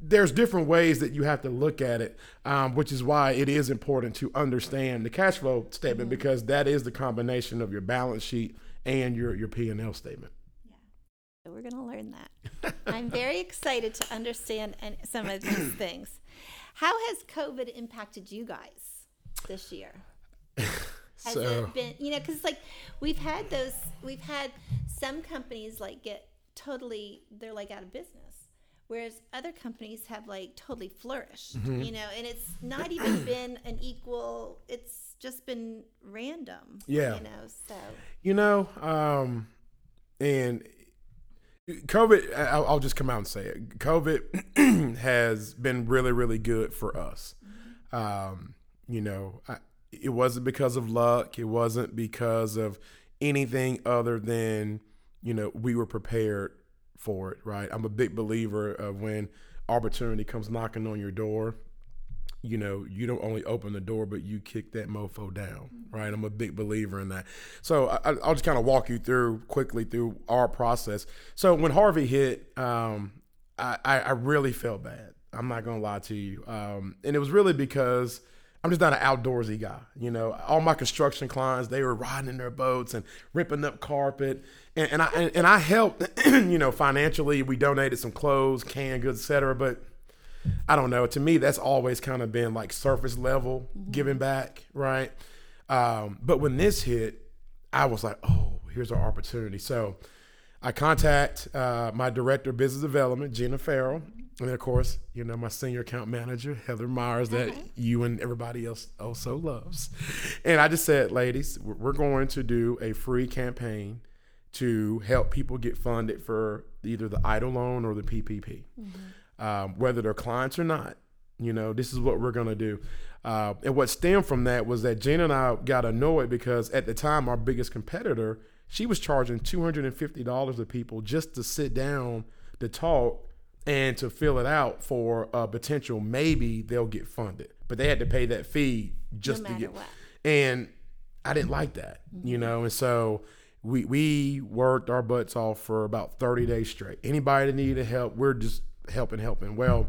[SPEAKER 2] there's different ways that you have to look at it, um, which is why it is important to understand the cash flow statement because that is the combination of your balance sheet and your your P and L statement.
[SPEAKER 1] Yeah, so we're to learn that. I'm very excited to understand and some of these things. How has COVID impacted you guys this year? Has
[SPEAKER 2] So
[SPEAKER 1] it been, you know, because like we've had those, we've had some companies like get totally, they're like out of business, whereas other companies have like totally flourished,
[SPEAKER 2] Mm-hmm.
[SPEAKER 1] you know, and it's not even been an equal, it's just been random,
[SPEAKER 2] Yeah.
[SPEAKER 1] you know, so
[SPEAKER 2] you know, um, and COVID. I'll, I'll just come out and say it. COVID has been really, really good for us. Um, you know, I, it wasn't because of luck. It wasn't because of anything other than you know we were prepared for it. Right. I'm a big believer of when opportunity comes knocking on your door you know, you don't only open the door, but you kick that mofo down, right? I'm a big believer in that. So I, I'll just kind of walk you through quickly through our process. So when Harvey hit, um, I, I, really felt bad. I'm not gonna lie to you, um, and it was really because I'm just not an outdoorsy guy. You know, all my construction clients they were riding in their boats and ripping up carpet, and, and I and, and I helped. you know, financially, we donated some clothes, canned goods, etc. But I don't know. To me, that's always kind of been like surface level giving back, right? Um, but when this hit, I was like, oh, here's our opportunity. So I contact uh, my director of business development, Gina Farrell, and then of course, you know, my senior account manager, Heather Myers, that you and everybody else also loves. And I just said, ladies, we're going to do a free campaign to help people get funded for either the EIDL loan or the PPP um, whether they're clients or not. You know, this is what we're going to do. Uh, and what stemmed from that was that Gina and I got annoyed because at the time, our biggest competitor, she was charging $250 to people just to sit down to talk and to fill it out for a potential maybe they'll get funded. But they had to pay that fee just
[SPEAKER 1] No
[SPEAKER 2] to get
[SPEAKER 1] what.
[SPEAKER 2] and I didn't like that, you
[SPEAKER 1] Mm-hmm.
[SPEAKER 2] know, and so we we worked our butts off for about 30 days straight. Anybody that needed help, we're just helping, helping. Well,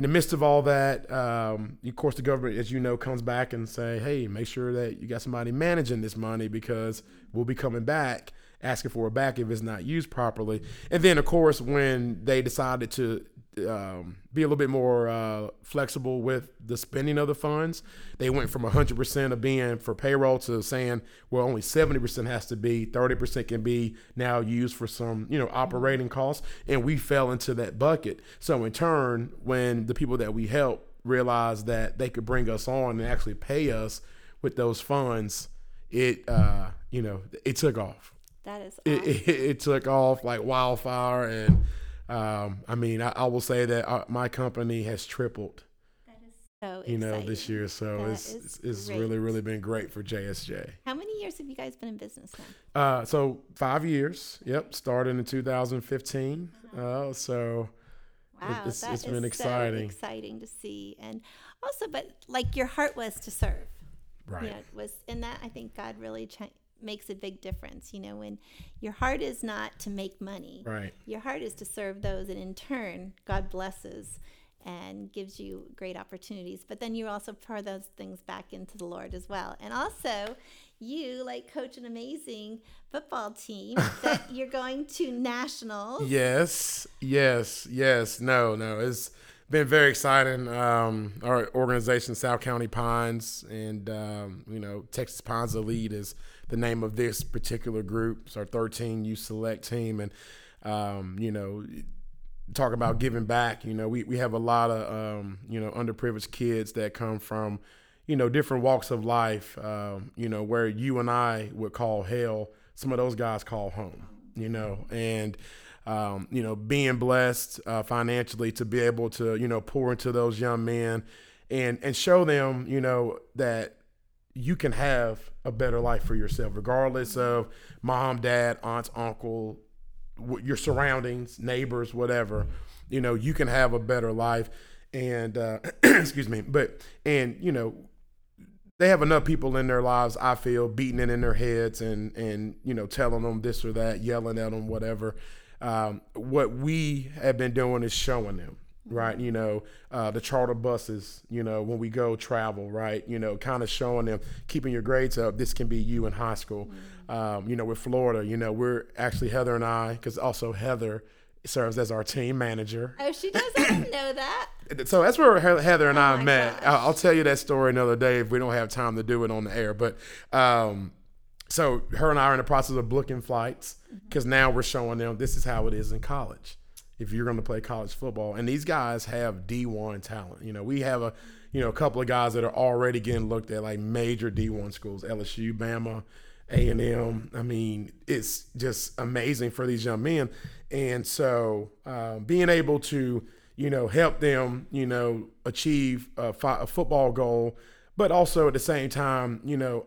[SPEAKER 2] in the midst of all that, um, of course, the government, as you know, comes back and say, "Hey, make sure that you got somebody managing this money because we'll be coming back asking for it back if it's not used properly." And then, of course, when they decided to um, be a little bit more uh, flexible with the spending of the funds, they went from 100% of being for payroll to saying, well, only 70% has to be, 30% can be now used for some, you know, operating costs. And we fell into that bucket. So in turn, when the people that we help realized that they could bring us on and actually pay us with those funds, it, uh, you know, it took off.
[SPEAKER 1] That is
[SPEAKER 2] It, it, it took off like wildfire. And um, I mean, I, I will say that uh, my company has tripled
[SPEAKER 1] so
[SPEAKER 2] you know, this year. So
[SPEAKER 1] That
[SPEAKER 2] it's it's, it's really really been great for JSJ.
[SPEAKER 1] How many years have you guys been in business now?
[SPEAKER 2] Uh, so five years. Yep, started in 2015. Uh, so
[SPEAKER 1] Wow,
[SPEAKER 2] it's-
[SPEAKER 1] that
[SPEAKER 2] it's
[SPEAKER 1] is
[SPEAKER 2] been
[SPEAKER 1] so
[SPEAKER 2] exciting.
[SPEAKER 1] exciting to see, and also, but like your heart was to serve.
[SPEAKER 2] right,
[SPEAKER 1] You know, it was in that I think God really chi- makes a big difference. You know, when your heart is not to make money,
[SPEAKER 2] right,
[SPEAKER 1] your heart is to serve those, and in turn, God blesses and gives you great opportunities. But then you also pour those things back into the Lord as well. And also, you like coach an amazing football team that you're going to nationals.
[SPEAKER 2] yes, yes, yes. No, no, it's been very exciting. Um, our organization, South County Pines, and um, you know, Texas Pines Elite is the name of this particular group. It's our 13 youth select team, and um, you know. talk about giving back. You know, we, we have a lot of um, you know underprivileged kids that come from you know different walks of life. Um, you know, where you and I would call hell, some of those guys call home. You know, and um, you know being blessed uh, financially to be able to you know pour into those young men and and show them you know that you can have a better life for yourself regardless of mom dad aunts uncle your surroundings, neighbors, whatever, you know, you can have a better life. And uh, excuse me, but and you know, they have enough people in their lives. I feel beating it in their heads and and you know telling them this or that, yelling at them, whatever. Um, what we have been doing is showing them. Right, you know, uh, the charter buses, you know, when we go travel, right, you know, kind of showing them, keeping your grades up. This can be you in high school. Um, you know, with Florida, you know, we're actually Heather and I, because also Heather serves as our team manager.
[SPEAKER 1] Oh, she does. I didn't know that.
[SPEAKER 2] So that's where Heather and I
[SPEAKER 1] Oh my
[SPEAKER 2] met.
[SPEAKER 1] gosh.
[SPEAKER 2] I'll, tell you that story another day if we don't have time to do it on the air. But um, so her and I are in the process of booking flights
[SPEAKER 1] Mm-hmm.
[SPEAKER 2] because now we're showing them this is how it is in college. If you're going to play college football, and these guys have D1 talent. You know, we have a you know a couple of guys that are already getting looked at like major D1 schools, LSU, Bama. A and M. I mean, it's just amazing for these young men, and so uh, being able to, you know, help them, you know, achieve a, a football goal, but also at the same time, you know,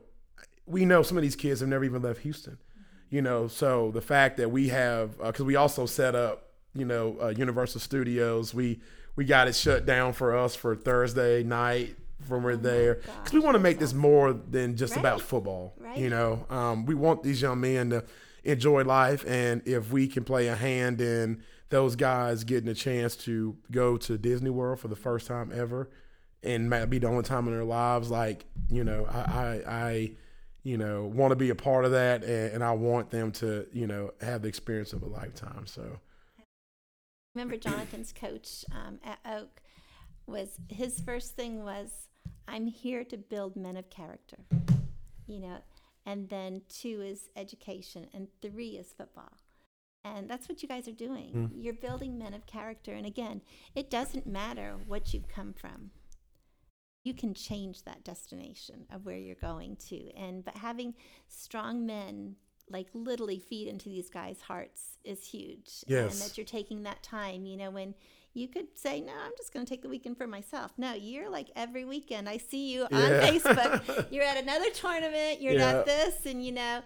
[SPEAKER 2] we know some of these kids have never even left Houston, you know. So the fact that we have, because we also set up, you know, uh, Universal Studios, we we got it shut down for us for Thursday night when we're there, because we want to make this more than just about football.
[SPEAKER 1] Right.
[SPEAKER 2] You know, um, we want these young men to enjoy life, and if we can play a hand in those guys getting a chance to go to Disney World for the first time ever, and might be the only time in their lives, like you know, I, I, I you know, want to be a part of that, and, and I want them to, you know, have the experience of a lifetime. So,
[SPEAKER 1] remember Jonathan's coach um, at Oak was his first thing was I'm here to build men of character, you know, and then two is education, and three is football. And that's what you guys are doing. You're building men of character. And again, it doesn't matter what you've come from. You can change that destination of where you're going to. And but having strong men like literally feed into these guys' hearts is huge. And
[SPEAKER 2] Yes.
[SPEAKER 1] that you're taking that time, you know, when you could say, No, I'm just gonna take the weekend for myself. No, you're like every weekend. I see you on
[SPEAKER 2] Yeah.
[SPEAKER 1] Facebook. You're at another tournament, you're
[SPEAKER 2] Yeah.
[SPEAKER 1] at this, and you know,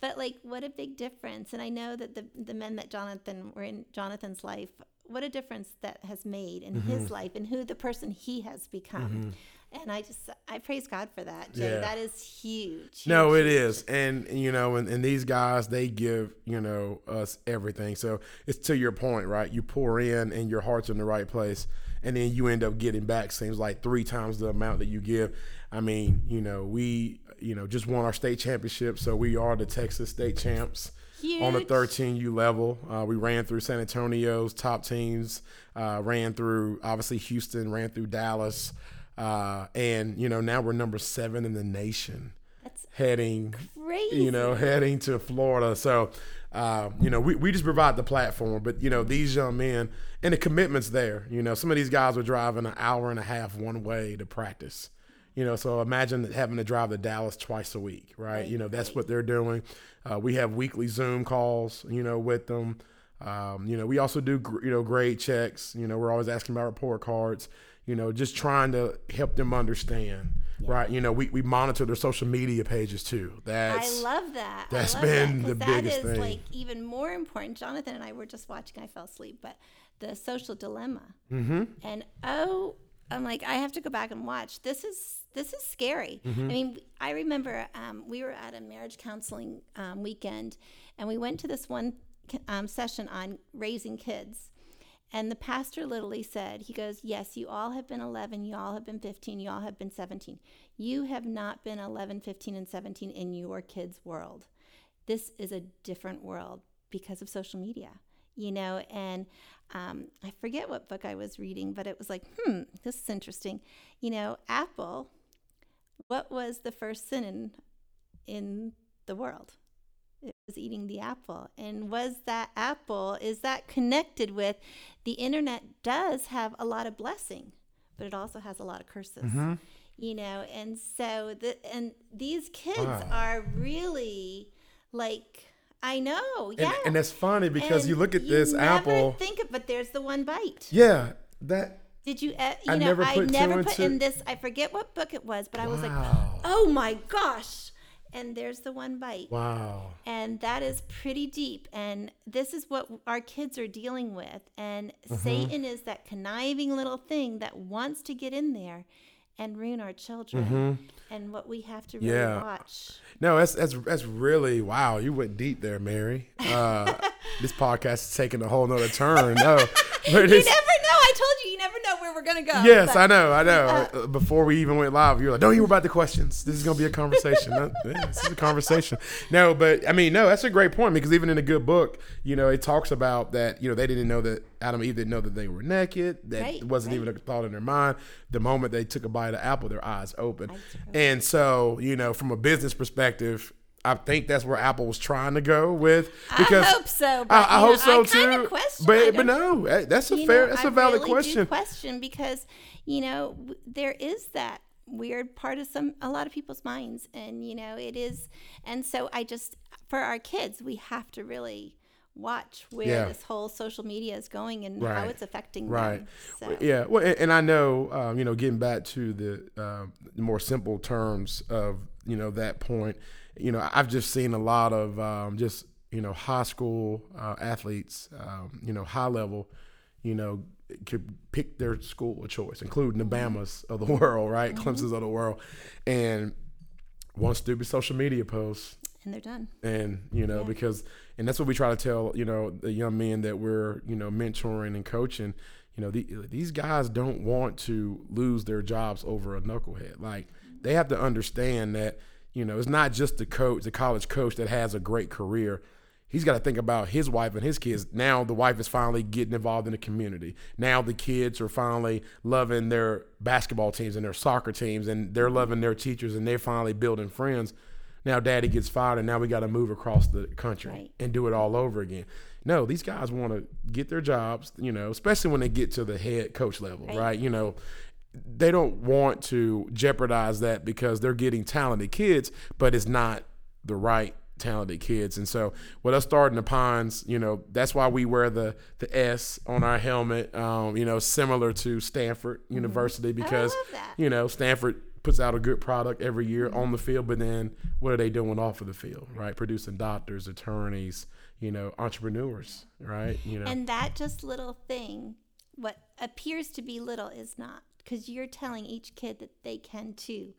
[SPEAKER 1] but like what a big difference. And I know that the the men that Jonathan were in Jonathan's life what a difference that has made in his
[SPEAKER 2] Mm-hmm.
[SPEAKER 1] life and who the person he has become. And I just I praise God for that, Jay.
[SPEAKER 2] Yeah.
[SPEAKER 1] That is huge.
[SPEAKER 2] No,
[SPEAKER 1] huge,
[SPEAKER 2] it and you know, and, and these guys they give you know us everything. So it's to your point, right? You pour in, and your heart's in the right place, and then you end up getting back. Seems like three times the amount that you give. I mean, you know, we you know just won our state championship, so we are the Texas state champs on the 13U level. Uh, we ran through San Antonio's top teams, uh, ran through obviously Houston, ran through Dallas, uh, and you know now we're number seven in the nation,
[SPEAKER 1] That's
[SPEAKER 2] heading
[SPEAKER 1] crazy.
[SPEAKER 2] you know heading to Florida. So. Uh, you know, we, we just provide the platform, but you know these young men and the commitments there. You know, some of these guys are driving an hour and a half one way to practice. You know, so imagine having to drive to Dallas twice a week, right?
[SPEAKER 1] Right,
[SPEAKER 2] you know, that's
[SPEAKER 1] right.
[SPEAKER 2] what they're doing. Uh, we have weekly Zoom calls, you know, with them. Um, you know, we also do, gr- you know, grade checks. You know, we're always asking about report cards. You know, just trying to help them understand, right? You know, we, we monitor their social media pages too. That's
[SPEAKER 1] I love that.
[SPEAKER 2] That's
[SPEAKER 1] love
[SPEAKER 2] been
[SPEAKER 1] that,
[SPEAKER 2] the
[SPEAKER 1] that
[SPEAKER 2] biggest
[SPEAKER 1] is,
[SPEAKER 2] thing.
[SPEAKER 1] like even more important. Jonathan and I were just watching. I fell asleep, but the social dilemma. Mm-hmm. And oh, I'm like, I have to go back and watch. This is this is scary.
[SPEAKER 2] Mm-hmm.
[SPEAKER 1] I mean, I remember um, we were at a marriage counseling um, weekend, and we went to this one um, session on raising kids. And the pastor literally said, he goes, Yes, you all have been 11, you all have been 15, you all have been 17. You have not been 11, 15, and 17 in your kids' world. This is a different world because of social media, you know? And um, I forget what book I was reading, but it was like, hmm, this is interesting. You know, Apple, what was the first sin in, in the world? It was eating the apple and was that apple is that connected with the internet does have a lot of blessing but it also has a lot of curses
[SPEAKER 2] Mm-hmm.
[SPEAKER 1] you know and so the and these kids
[SPEAKER 2] Wow.
[SPEAKER 1] are really like i know
[SPEAKER 2] and,
[SPEAKER 1] yeah
[SPEAKER 2] and that's funny because
[SPEAKER 1] And
[SPEAKER 2] you look at
[SPEAKER 1] you
[SPEAKER 2] this apple.
[SPEAKER 1] think of but there's the one bite
[SPEAKER 2] Yeah, that
[SPEAKER 1] did you uh, you
[SPEAKER 2] I
[SPEAKER 1] know
[SPEAKER 2] never
[SPEAKER 1] i never put
[SPEAKER 2] two-
[SPEAKER 1] in this i forget what book it was but i was like oh my gosh and there's the one bite
[SPEAKER 2] wow.
[SPEAKER 1] and that is pretty deep and this is what our kids are dealing with and
[SPEAKER 2] Mm-hmm.
[SPEAKER 1] satan is that conniving little thing that wants to get in there and ruin our children and what we have to really
[SPEAKER 2] Mm-hmm. Yeah.
[SPEAKER 1] watch
[SPEAKER 2] No, that's that's that's really wow. You went deep there, Mary. Uh, this podcast is taking a whole nother turn. No,
[SPEAKER 1] you never know i told you you never know where we're gonna go
[SPEAKER 2] yes,
[SPEAKER 1] but-
[SPEAKER 2] I know, I know. Uh, Before we even went live, you were like, "Don't you worry about the questions. This is gonna be a conversation. No, this is a conversation." No, but I mean, no, that's a great point because even in a good book, you know, it talks about that. You know, they didn't know that Adam and Eve didn't know that they were naked. That
[SPEAKER 1] Right,
[SPEAKER 2] wasn't
[SPEAKER 1] right.
[SPEAKER 2] even a thought in their mind. The moment they took a bite of apple, their eyes opened. And so, you know, from a business perspective. I think that's where Apple was trying to go with because
[SPEAKER 1] I hope so. But,
[SPEAKER 2] I, I hope
[SPEAKER 1] know,
[SPEAKER 2] so
[SPEAKER 1] I
[SPEAKER 2] too. but but no, eh, that's a fair,
[SPEAKER 1] know,
[SPEAKER 2] that's a valid
[SPEAKER 1] really
[SPEAKER 2] question.
[SPEAKER 1] question because you know there is that weird part of some a lot of people's minds, and you know it is, and so I just for our kids we have to really watch where
[SPEAKER 2] Yeah.
[SPEAKER 1] this whole social media is going and how it's affecting
[SPEAKER 2] Right.
[SPEAKER 1] them. So.
[SPEAKER 2] Yeah. Well, and, and I know, um, you know, getting back to the um, more simple terms of, you know, that point, you know, I've just seen a lot of um, just, you know, high school uh, athletes, um, you know, high level, you know, could pick their school of choice, including the Bamas of the world, right? Clemson's of the world. And one stupid social media post
[SPEAKER 1] and they're done.
[SPEAKER 2] and you know
[SPEAKER 1] Yeah.
[SPEAKER 2] because and that's what we try to tell you know the young men that we're you know mentoring and coaching you know the, these guys don't want to lose their jobs over a knucklehead like they have to understand that you know it's not just the coach the college coach that has a great career. He's got to think about his wife and his kids. Now the wife is finally getting involved in the community. Now the kids are finally loving their basketball teams and their soccer teams and they're loving their teachers and they're finally building friends. Now daddy gets fired and now we got to move across the country
[SPEAKER 1] Right.
[SPEAKER 2] and do it all over again. No these guys want to get their jobs you know especially when they get to the head coach level right,
[SPEAKER 1] Right.
[SPEAKER 2] you know they don't want to jeopardize that because they're getting talented kids but it's not the right talented kids. And so with us starting the pines you know that's why we wear the the s on our helmet um, you know similar to stanford university because you know stanford puts out a good product every year on the field, but then what are they doing off of the field, right? Producing doctors, attorneys, you know, entrepreneurs, right? You know,
[SPEAKER 1] And that just little thing, what appears to be little is not, because you're telling each kid that they can too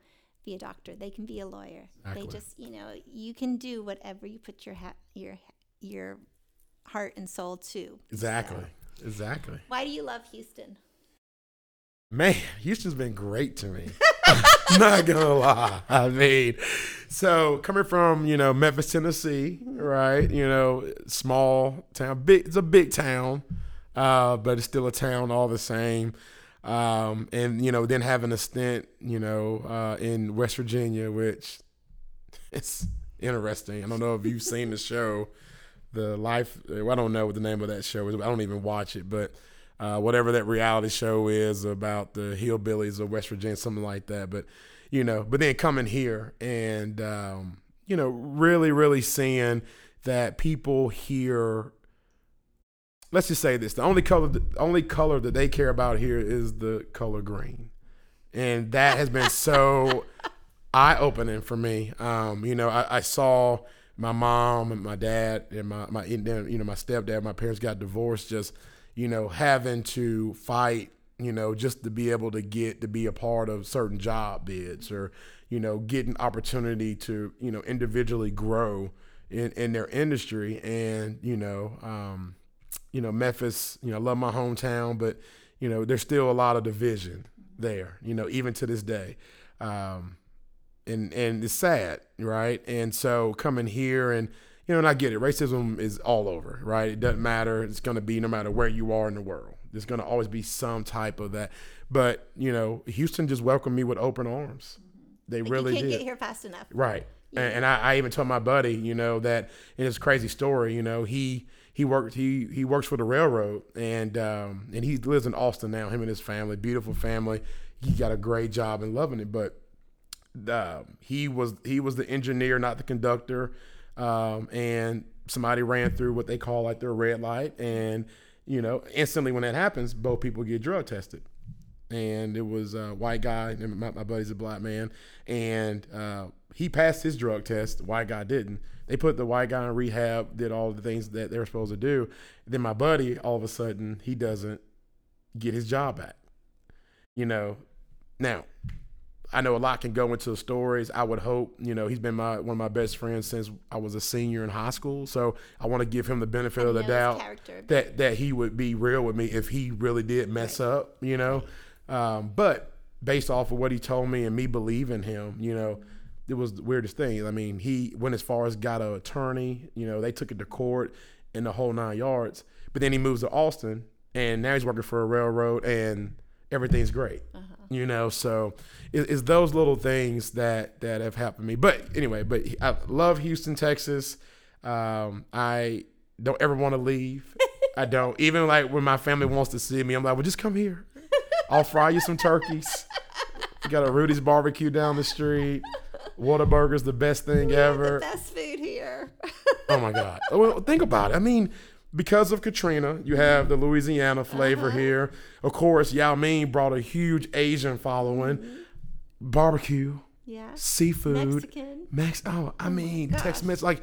[SPEAKER 1] be a doctor, they can be a lawyer.
[SPEAKER 2] Exactly.
[SPEAKER 1] They just, you know, you can do whatever you put your ha- your your heart and soul to.
[SPEAKER 2] exactly, exactly.
[SPEAKER 1] Why do you love Houston?
[SPEAKER 2] Man, Houston's been great to me. Not gonna lie. I mean, so coming from you know Memphis, Tennessee, right? You know, small town, big. It's a big town, uh, but it's still a town all the same. Um, and you know, then having a stint, you know, uh, in West Virginia, which it's interesting. I don't know if you've seen the show, the life. I don't know what the name of that show is. I don't even watch it, but uh, whatever that reality show is about the hillbillies of West Virginia, something like that. But you know, but then coming here and um, you know, really, really seeing that people here. Let's just say this: the only color, the only color that they care about here is the color green, and that has been so eye opening for me. Um, you know, I, I saw my mom and my dad and my my you know my stepdad, my parents got divorced. Just you know, having to fight, you know, just to be able to get to be a part of certain job bids or you know, getting opportunity to you know individually grow in in their industry and you know. Um, you know, Memphis, you know, I love my hometown, but, you know, there's still a lot of division there, you know, even to this day. Um, and, and it's sad, right? And so coming here and, you know, and I get it, racism is all over, right? It doesn't matter. It's going to be no matter where you are in the world. There's going to always be some type of that. But, you know, Houston just welcomed me with open arms. They
[SPEAKER 1] Like,
[SPEAKER 2] really
[SPEAKER 1] you can't
[SPEAKER 2] did.
[SPEAKER 1] get here fast enough.
[SPEAKER 2] Right. And, and I, I even told my buddy, you know, that in his crazy story, you know, he he worked he he works for the railroad and um and he lives in Austin now, him and his family, beautiful family. He got a great job and loving it, but uh, he was he was the engineer, not the conductor. Um, and somebody ran through what they call like their red light, and you know, instantly when that happens, both people get drug tested and it was a white guy. And my, my buddy's a black man, and uh, he passed his drug test. White guy didn't. They put the white guy in rehab, did all the things that they were supposed to do. Then my buddy, all of a sudden, he doesn't get his job back. You know, now I know a lot can go into the stories. I would hope, you know, he's been my one of my best friends since I was a senior in high school. So I want to give him the benefit of the doubt that that he would be real with me if he really did mess up, you know. Um, but based off of what he told me and me believing him, you know, it was the weirdest thing. I mean, he went as far as got an attorney. You know, they took it to court in the whole nine yards. But then he moves to Austin, and now he's working for a railroad, and everything's great. Uh-huh. You know, so it, it's those little things that that have happened to me. But anyway, but I love Houston, Texas. Um, I don't ever want to leave. I don't. Even like when my family wants to see me, I'm like, well, just come here. I'll fry you some turkeys. You got a Rudy's barbecue down the street. Whataburger's the best thing ever.
[SPEAKER 1] best food here.
[SPEAKER 2] Oh my God. Well, think about it. I mean, because of Katrina, you have the Louisiana flavor
[SPEAKER 1] Uh-huh.
[SPEAKER 2] here. Of course, Yao Ming brought a huge Asian following.
[SPEAKER 1] Mm-hmm.
[SPEAKER 2] Barbecue,
[SPEAKER 1] yeah.
[SPEAKER 2] seafood,
[SPEAKER 1] Mexican.
[SPEAKER 2] Mex. Oh, I mean,
[SPEAKER 1] gosh.
[SPEAKER 2] Tex-Mex. Like,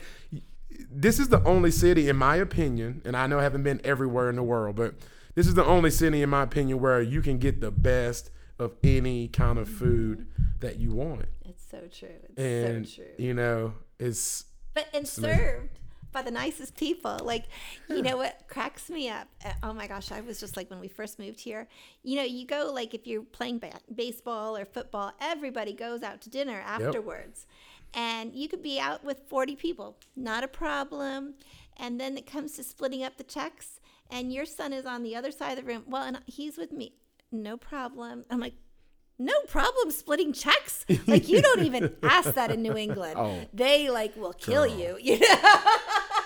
[SPEAKER 2] this is the only city, in my opinion, and I know I haven't been everywhere in the world, but this is the only city, in my opinion, where you can get the best of any kind of food that you want.
[SPEAKER 1] It's so true. It's
[SPEAKER 2] And
[SPEAKER 1] so true.
[SPEAKER 2] you know, it's
[SPEAKER 1] but and
[SPEAKER 2] amazing.
[SPEAKER 1] served by the nicest people. Like, you know what cracks me up? Uh, Oh my gosh, I was just like when we first moved here. You know, you go like if you're playing ba- baseball or football, everybody goes out to dinner afterwards, and you could be out with forty people, not a problem. And then it comes to splitting up the checks, and your son is on the other side of the room. Well, and he's with me, no problem. I'm like. No problem splitting checks. Like you don't even ask that in New England.
[SPEAKER 2] Oh.
[SPEAKER 1] They like will kill you. You know.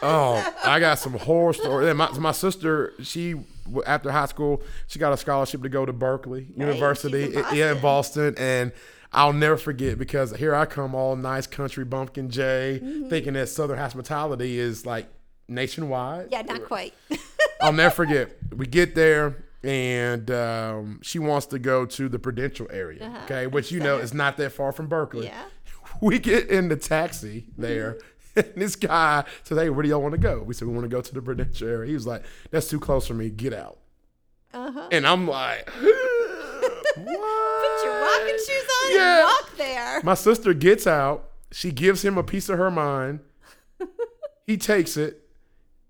[SPEAKER 2] Oh, I got some horror stories. My, my sister, she after high school, she got a scholarship to go to Berklee University,
[SPEAKER 1] She's in
[SPEAKER 2] i- yeah, in Boston, and I'll never forget because here I come, all nice country bumpkin Jay,
[SPEAKER 1] Mm-hmm.
[SPEAKER 2] thinking that Southern hospitality is like nationwide.
[SPEAKER 1] Yeah, not quite.
[SPEAKER 2] I'll never forget. We get there, and um, she wants to go to the Prudential area.
[SPEAKER 1] Uh-huh.
[SPEAKER 2] Okay, which you know is not that far from Berklee.
[SPEAKER 1] Yeah.
[SPEAKER 2] We get in the taxi there. And this guy says, Hey, where do y'all want to go? We said, We want to go to the Prudential area. He was like, That's too close for me. Get out.
[SPEAKER 1] Uh-huh.
[SPEAKER 2] And I'm like, What?
[SPEAKER 1] Put your walking shoes on
[SPEAKER 2] Yeah.
[SPEAKER 1] and walk there.
[SPEAKER 2] My sister gets out. She gives him a piece of her mind. he takes it,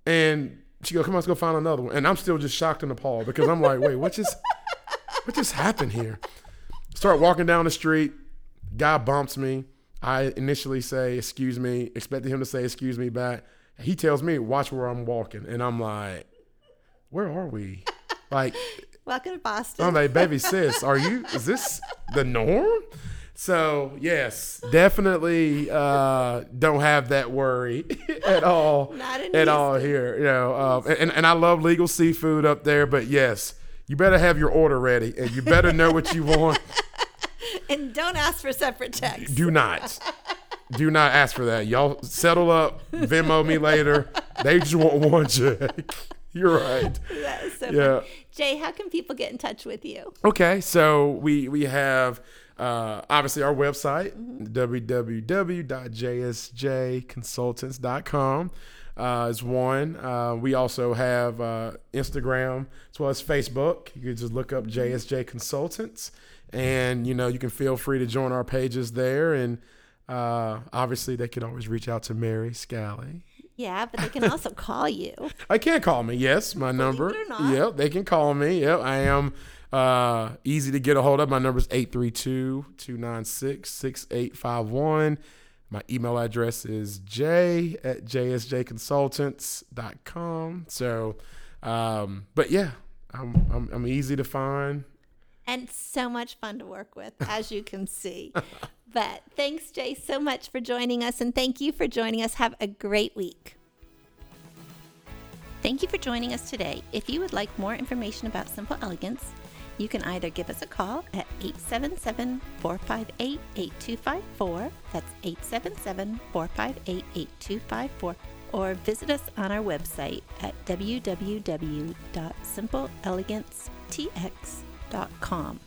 [SPEAKER 2] and she goes, "Come on, let's go find another one." And I'm still just shocked and appalled because I'm like, "Wait, what just, what just happened here?" Start walking down the street. Guy bumps me. I initially say, "Excuse me," expecting him to say, "Excuse me" back. He tells me, "Watch where I'm walking," and I'm like, "Where are we?" Like,
[SPEAKER 1] Welcome to Boston.
[SPEAKER 2] I'm like, baby sis, are you? Is this the norm? So yes, definitely uh, don't have that worry at all.
[SPEAKER 1] Not in
[SPEAKER 2] at all here. You know, um, and and I love legal seafood up there, but yes, you better have your order ready, and you better know what you want.
[SPEAKER 1] and don't ask for separate checks.
[SPEAKER 2] Do not, do not ask for that. Y'all settle up. Venmo me later. They just want one check. You're right.
[SPEAKER 1] That is so
[SPEAKER 2] Yeah.
[SPEAKER 1] fun. Jay, how can people get in touch with you?
[SPEAKER 2] Okay, so we we have uh, obviously our website www.jsjconsultants.com uh, is one. Uh, we also have uh, Instagram as well as Facebook. You can just look up JSJ Consultants, and you know you can feel free to join our pages there. And uh, obviously, they can always reach out to Mary Scally.
[SPEAKER 1] Yeah, but they can also call you.
[SPEAKER 2] I can call me. Yes, my number.
[SPEAKER 1] it or not.
[SPEAKER 2] Yep, they can call me. Yep, I am uh, easy to get a hold of. My number is 832-296-6851. My email address is j at jsjconsultants.com. So, um, but yeah, I'm, I'm, I'm easy to find.
[SPEAKER 1] and so much fun to work with, as you can see. but thanks, Jay, so much for joining us, and thank you for joining us. Have a great week. Thank you for joining us today. If you would like more information about Simple Elegance, you can either give us a call at 877 458 8254. That's 877 458 8254. Or visit us on our website at www.simpleelegancetx.com.